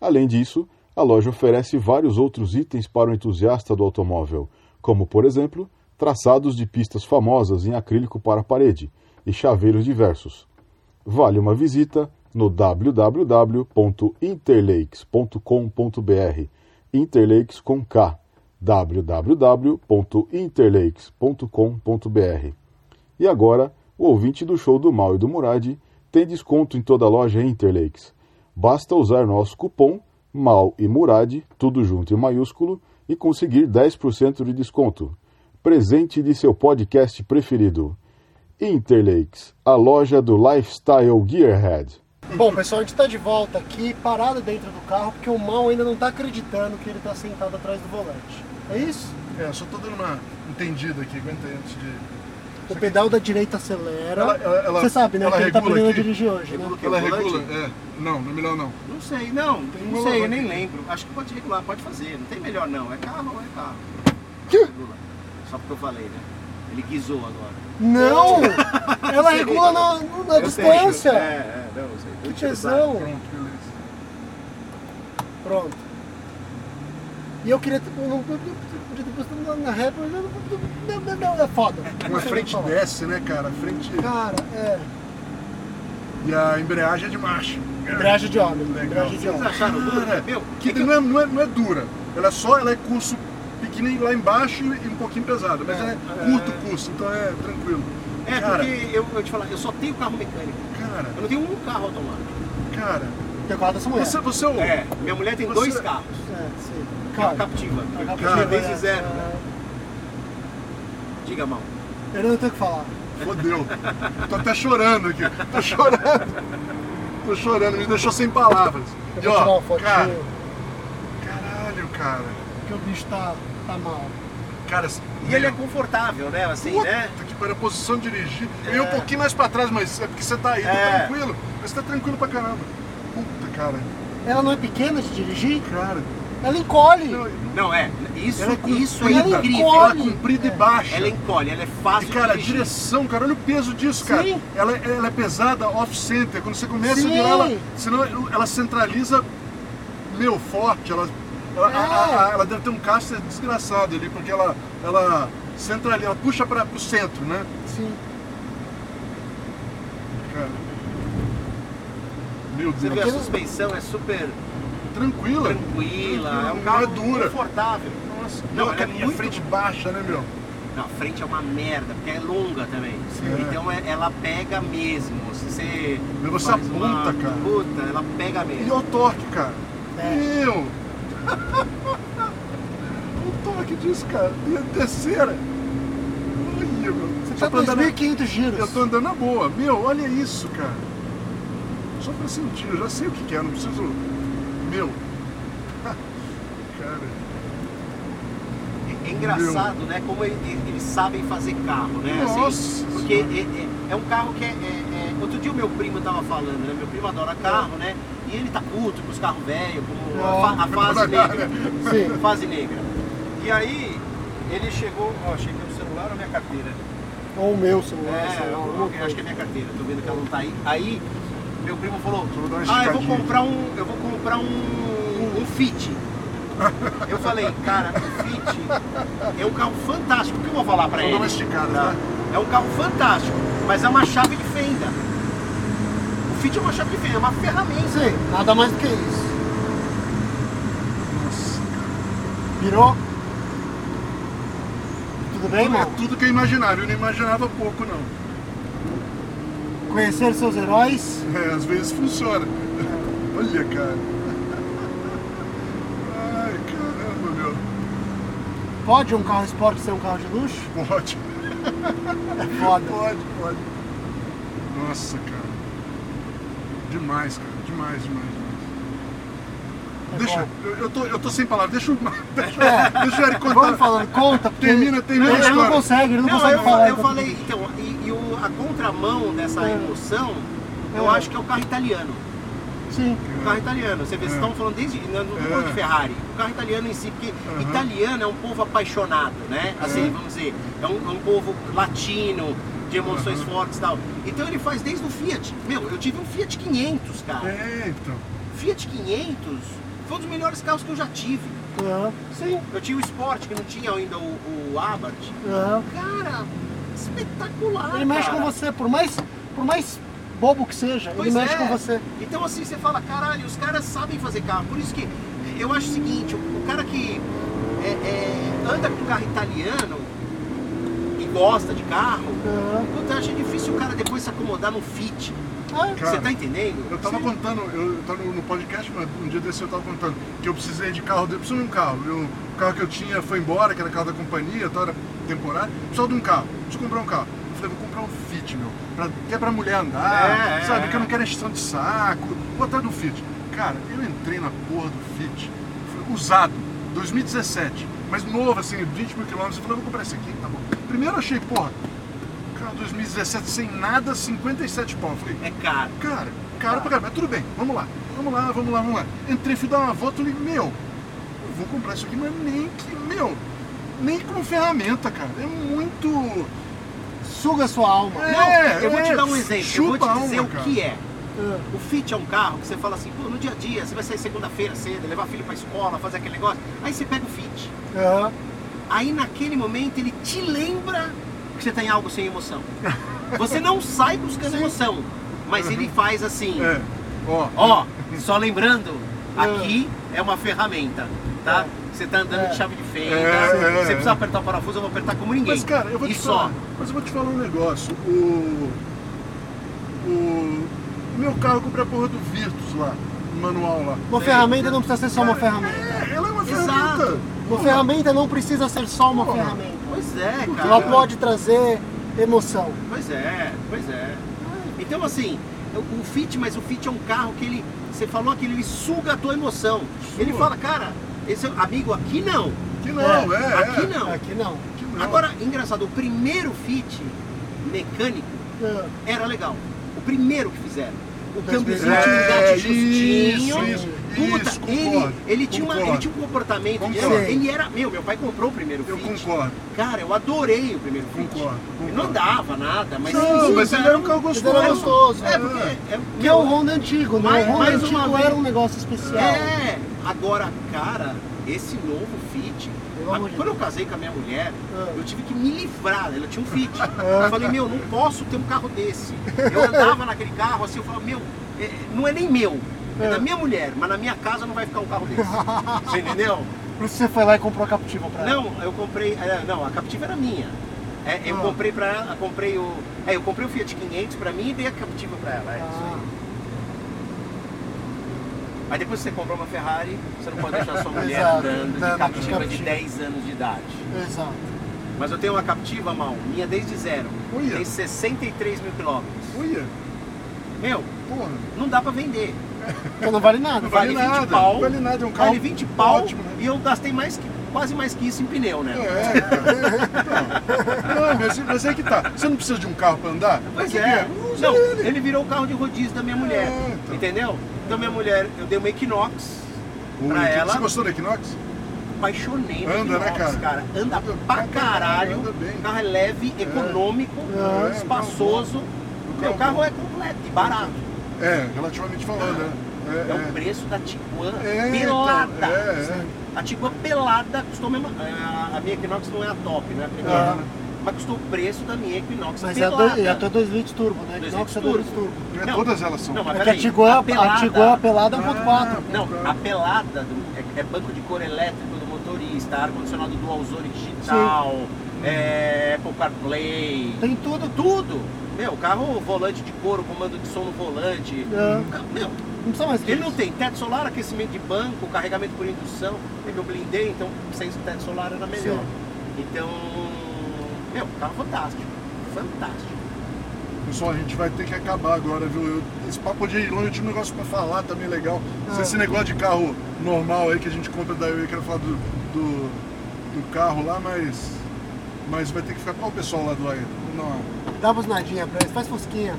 Além disso, a loja oferece vários outros itens para o entusiasta do automóvel, como, por exemplo, traçados de pistas famosas em acrílico para a parede e chaveiros diversos. Vale uma visita no www.interlakes.com.br Interlakes com K www.interlakes.com.br E agora, o ouvinte do show do Mal e do Murad tem desconto em toda a loja Interlakes. Basta usar nosso cupom MAL e Murad, tudo junto em maiúsculo, e conseguir 10% de desconto. Presente de seu podcast preferido. Interlakes, a loja do Lifestyle Gearhead. Bom, pessoal, a gente tá de volta aqui, parado dentro do carro, porque o Mal ainda não tá acreditando que ele tá sentado atrás do volante. É isso? É, só tô dando uma entendida aqui, aguenta aí antes de. O pedal da direita acelera. Ela- ela- ela- Você sabe, né? ela Que ele tá aprendendo a dirigir hoje, né? Regula aqui. Ela o volante? regula? É. Não, não é melhor não. Não sei, não, uma não sei, eu nem lembro. Acho que pode regular, pode fazer. Não tem melhor não. É carro ou é carro? Regula. Só porque eu falei, né? Ele guizou agora. Não! Ela regula na, na distância. É, é, não, eu sei. Que tesão. Pronto, beleza. Pronto. E eu queria. Eu não, eu na, rap, não, não, não, é foda. Uma frente desce, né, cara? A frente. Cara, é. E a embreagem é de macho. Embreagem de homem. Legal. Embreagem de Vocês homem. acharam duro? Cara, Meu, que é não, é, não, é, não é dura. Ela é só, ela é curso pequenininho lá embaixo e um pouquinho pesada. Mas é, curto o curso, então é tranquilo. É, cara, porque eu, eu te falar, eu só tenho carro mecânico. cara, Eu não tenho um carro automático. cara. Tem o carro dessa mulher. Você, você é o. É, minha mulher tem Você- dois carros. É, sim. Cara, captiva. a Captiva captiva, desde é, zero. é. né? Diga, mal. Eu não tenho o que falar. Fodeu. Tô até chorando aqui. Tô chorando. Tô chorando, me deixou sem palavras. Eu E tirar ó, uma cara, caralho, cara. Porque o bicho tá, tá mal. Cara, E ele é confortável, né? Assim, Puta né? que pariu, a posição de dirigir. Eu ia um pouquinho mais pra trás, mas é porque você tá aí, tá É. tranquilo. Mas você tá tranquilo pra caramba. Puta, cara. Ela não é pequena de dirigir? Cara, Ela encolhe. Não, é. Isso, Ela é isso é comprida, incrível. Ela é encolhe. comprida e baixa. Ela encolhe, ela é E, fácil cara, a de direção, cara, olha o peso disso, cara. Sim. Ela, ela é pesada off-center. Quando você começa Sim. a virar ela, senão ela centraliza, meu, forte. Ela, ela, É. a- a- ela deve ter um caster desgraçado ali, porque ela, ela centraliza, ela puxa para o centro, né? Sim. Cara. Meu Você vê, Deus. a suspensão é super Tranquila. tranquila, é um carro é dura. confortável. Nossa, Não, não, é e a muito- frente baixa, né, meu? Não, a frente é uma merda, porque é longa também. Sim. Então é- ela pega mesmo. Se você. Mas você faz uma- aponta, cara. Puta, ela pega E mesmo. olha o torque, cara. É. Meu! o torque disso, cara. E a terceira. Olha, meu. Você tá pra andar na- 2.500 giros. Eu tô andando na boa. Meu, olha isso, cara. Só pra sentir, eu já sei o que que é, não preciso. Meu. cara. É engraçado, né? Como ele- eles sabem fazer carro, né? Assim, Nossa porque Senhora. é, é- é um carro que é, é- é- Outro dia o meu primo tava falando, né? Meu primo adora carro, né? E ele tá puto com os carros velhos, como a, a fase negra. Sim. Fase negra. E aí, ele chegou. Ó, achei é o celular ou minha carteira? Ou o meu celular. É, eu acho que é minha carteira, tô vendo que ela não tá aí. Aí, meu primo falou, ah, eu vou comprar um. Eu vou comprar um, um Fit. Eu falei, cara, o Fit é um carro fantástico. O que eu vou falar pra ele? esticada, Tá? tá? É um carro fantástico, mas é uma chave de fenda. O Fit é uma chave de fenda, é uma ferramenta. Sim, nada mais do que isso. Nossa, Virou? Tudo bem, é irmão? tudo que eu imaginava. Eu não imaginava pouco, não. Conhecer seus heróis? É, às vezes funciona. Olha, cara. Ai, caramba, meu. Pode um carro esporte ser um carro de luxo? Pode. É foda. Pode, pode. Nossa, cara. Demais, cara. Demais, demais, demais. É Deixa, bom. eu, eu tô, eu tô sem palavras. Deixa, eu- deixa, É. deixa o Eric contar. Vamos falando, conta, porque Termina, termina ele, ele não consegue, ele não, Não, consegue eu, falar. eu falei, então, e, e o- a contramão dessa É. emoção, eu É. acho que é o carro italiano. Sim. O carro italiano, você vê, vocês É. estão falando desde. Não não tô falando de É. Ferrari. O carro italiano em si, porque Aham. italiano é um povo apaixonado, né? Assim, É. vamos dizer, é um, é um povo latino, de emoções fortes e tal. Então ele faz desde o Fiat. Meu, eu tive um Fiat 500, cara. É, então. Fiat 500 foi um dos melhores carros que eu já tive. Aham. Sim. Eu tinha o Sport, que não tinha ainda o, o Abarth. Aham. Cara, espetacular. Ele mexe cara. com você, por mais, por mais bobo que seja, Pois ele mexe é. com você. Então assim, você fala, caralho, os caras sabem fazer carro. Por isso que eu acho o seguinte, o, cara que é, é, anda com carro italiano e gosta de carro, Aham. puta, eu acho difícil o cara depois se acomodar no fit. Ah, Cara, você tá entendendo? Eu tava contando, eu tava no, podcast, mas um dia desse eu tava contando que eu precisei de carro, eu preciso de um carro. Eu, o carro que eu tinha foi embora, que era carro da companhia, então era temporário. Precisava de um carro, preciso comprar um carro. Eu falei, vou comprar um Fit, meu, pra, que é pra mulher andar, É, sabe? é. Que eu não quero encheção de saco. Vou atrás do Fit. Cara, eu entrei na porra do Fit, foi usado, 2017, mas novo, assim, 20 mil quilômetros. Eu falei, vou comprar esse aqui, tá bom. Primeiro eu achei, porra, carro 2017 sem nada, 57 pau. Falei, É caro. Cara, caro pra caramba, mas tudo bem, vamos lá, vamos lá, vamos lá, vamos lá. Entrei, fui dar uma volta e falei, meu, eu vou comprar isso aqui, mas nem que, meu, nem como ferramenta, cara. É muito. suga sua alma. É, Não, eu vou te é, dar um exemplo. Eu vou chupa te a dizer alma, o cara. que é. Ah, O Fit é um carro que você fala assim, pô, no dia a dia, você vai sair segunda-feira cedo, levar filho pra escola, fazer aquele negócio. Aí você pega o Fit. Aham. Aí naquele momento ele te lembra que você tem algo sem emoção. Você não sai buscando emoção, mas ele faz assim, É, ó. ó, só lembrando, aqui é uma ferramenta, tá? Você tá andando É. de chave de fenda, É, você é, precisa é. apertar o parafuso, eu vou apertar como ninguém. Mas, cara, eu vou e te só. falar. Mas eu vou te falar um negócio. O. O. Meu carro, eu comprei a porra do Virtus lá, manual lá. Uma ferramenta não precisa ser só uma ferramenta. É, ela é uma Exato. ferramenta. Uma ferramenta não precisa ser só uma Porra. ferramenta. Pois é, cara. Ela pode trazer emoção. Pois é, pois é. Então assim, o Fit, mas o Fit é um carro que ele, você falou que ele suga a tua emoção. Ele Suga. fala, cara, esse é- amigo aqui não, Que não, é. é, aqui não. Aqui não. Agora, engraçado, o primeiro Fit mecânico Ah, era legal. O primeiro que fizeram. o câmbiozinho É, um engatinho isso, justinho. isso, Puta, isso, ele, concordo, ele, tinha uma, concordo. ele tinha um comportamento. de- Concordo. ele era. Meu, meu pai comprou o primeiro Eu Fit. concordo. Cara, eu adorei o primeiro Fit. Concordo, Ele não concordo. andava nada, mas. Não, sim, mas cara, ele era um carro gostoso. Ele era gostoso. É, porque. É, Que é o Honda antigo, né? Mais- o Honda mais antigo vez- era um negócio especial. É, agora, cara, esse novo Fit. Quando eu casei com a minha mulher, Ah. eu tive que me livrar. Ela tinha um Fit. Eu falei, meu, não posso ter um carro desse. Eu andava naquele carro assim, eu falava, meu, é- não é nem meu. É Ah. da minha mulher, mas na minha casa não vai ficar um carro desse. Você entendeu? Por isso você foi lá e comprou a Captiva pra ela. Não, eu comprei. é, não, a Captiva era minha. É, eu Ah. comprei pra ela, comprei o. É, eu comprei o Fiat 500 pra mim e dei a Captiva pra ela. É, isso Ah, aí. Aí depois que você comprou uma Ferrari, você não pode deixar sua mulher andando de de Captiva de Captiva. 10 anos de idade. exato. Mas eu tenho uma Captiva, mal, minha desde zero. Uia. Tem 63 mil quilômetros. Uia, Meu, porra. não dá pra vender. Porque não vale nada. Não vale Vale 20 nada, pau. não vale nada, é um carro Vale 20 pau ótimo, né? e eu gastei mais que, quase mais que isso em pneu, né? É, cara. Não, mas, mas é que tá. Você não precisa de um carro pra andar? Pois é. Não, ele. ele virou o carro de rodízio da minha mulher. É, então. Entendeu? Então minha mulher, eu dei uma Equinox Ui, pra ela. Você gostou do Equinox? apaixonei no Anda, né, Equinox, cara? Anda Anda pra caralho. anda bem. Carro é leve, econômico, É, espaçoso. um Meu, carro o carro é completo e barato. É, relativamente falando, né? É o preço da Tiguan É, pelada. então, é, é. A Tiguan pelada custou mesmo. A a minha Equinox não é a top, é a primeira. Ah. Mas custou o preço da minha Equinox Mas é, pelada. dois, é até 2 litros turbo, né? Dois Equinox é litros 2 litros turbo. É, Não. todas elas são. Não, mas É que a Tiguan, a pelada- Tiguan pelada é 1.4. Ah, Não, Claro. a pelada do- é, é banco de cor elétrico do motorista, ar-condicionado dual zone digital, é, Apple CarPlay, Tem tudo. tudo. Meu, carro volante de couro, comando de som no volante. É. Meu, Não precisa mais que ele não isso. tem teto solar, aquecimento de banco, carregamento por indução. Eu blindei, então sem teto solar era melhor. Sim. Então, meu, carro fantástico. Fantástico. Pessoal, a gente vai ter que acabar agora, viu? Eu- esse papo de ir longe, eu tinha um negócio pra falar também legal. Se Ah. Esse negócio de carro normal aí que a gente compra daí, eu quero falar do, do, do carro lá, mas. Mas vai ter que ficar com o pessoal lá do aí. Não. Dá uma buzinadinha pra eles, faz fosquinha.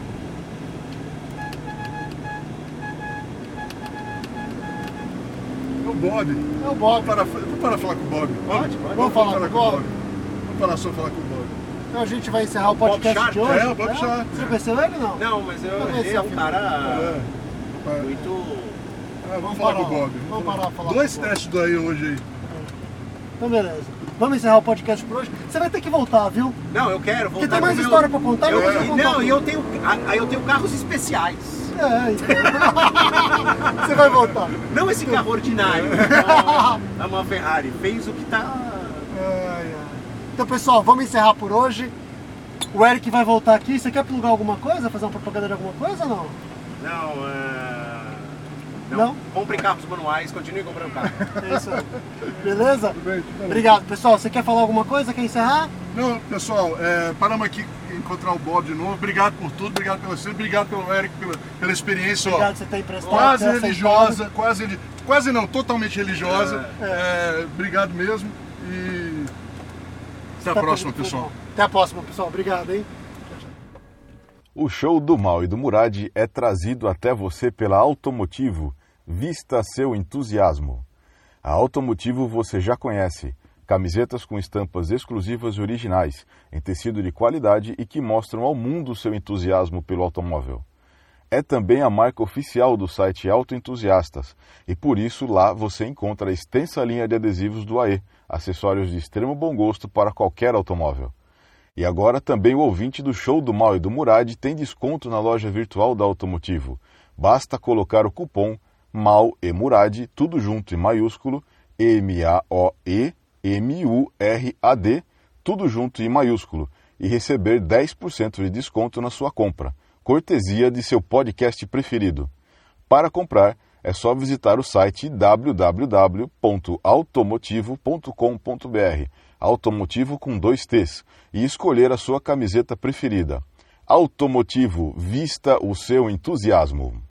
É o Bob. É o Bob. Vamos parar, vamos parar de falar com o Bob. Pode, pode. Vamos falar com o Bob. Vamos parar só falar com o Bob. Então a gente vai encerrar o Bob podcast Sharp, de hoje. é, o Bob Sharp. Você conheceu ele ou não? Não, mas eu, ele é um cara É. Vamos muito. É, vamos Vamos falar parar, com o Bob. vamos parar pra falar Dois com o Bob. testes do aí hoje aí. Então beleza. Vamos encerrar o podcast por hoje. Você vai ter que voltar, viu? Não, eu quero voltar. Porque tem mais o história pra contar, Eu, eu vou contar não, e eu tenho, aí eu tenho carros especiais. É, então. Você vai voltar. Não esse carro ordinário. a uma Ferrari fez o que tá. Ai, ai. Então, pessoal, vamos encerrar por hoje. O Eric vai voltar aqui. Você quer plugar alguma coisa? Fazer uma propaganda de alguma coisa ou não? Não, é... Não? Compre carros manuais, continue comprando carro. É isso aí. Beleza? Tudo bem, tudo bem. Obrigado, pessoal. Você quer falar alguma coisa? Quer encerrar? Não, pessoal, é, paramos aqui encontrar o Bob de novo. Obrigado por tudo, obrigado pela cena, obrigado pelo Eric, pela, pela experiência. ó. Obrigado por você ter emprestado. quase ter religiosa, quase, quase não, totalmente religiosa. É, obrigado mesmo e até a Tá próxima, pessoal. Até a próxima, pessoal. Obrigado, hein? O show do Mal e do Murad é trazido até você pela Automotivo. Vista seu entusiasmo. A Automotivo você já conhece. Camisetas com estampas exclusivas e originais, em tecido de qualidade e que mostram ao mundo seu entusiasmo pelo automóvel. É também a marca oficial do site Autoentusiastas e por isso lá você encontra a extensa linha de adesivos do AE, acessórios de extremo bom gosto para qualquer automóvel. E agora também o ouvinte do show do Mal e do Murad tem desconto na loja virtual da Automotivo. Basta colocar o cupom MAL e Murad, tudo junto em maiúsculo, M-A-O-E-M-U-R-A-D, tudo junto em maiúsculo, e receber 10% de desconto na sua compra, cortesia de seu podcast preferido. Para comprar, é só visitar o site www.automotivo.com.br, automotivo com dois T's, e escolher a sua camiseta preferida. Automotivo, vista o seu entusiasmo.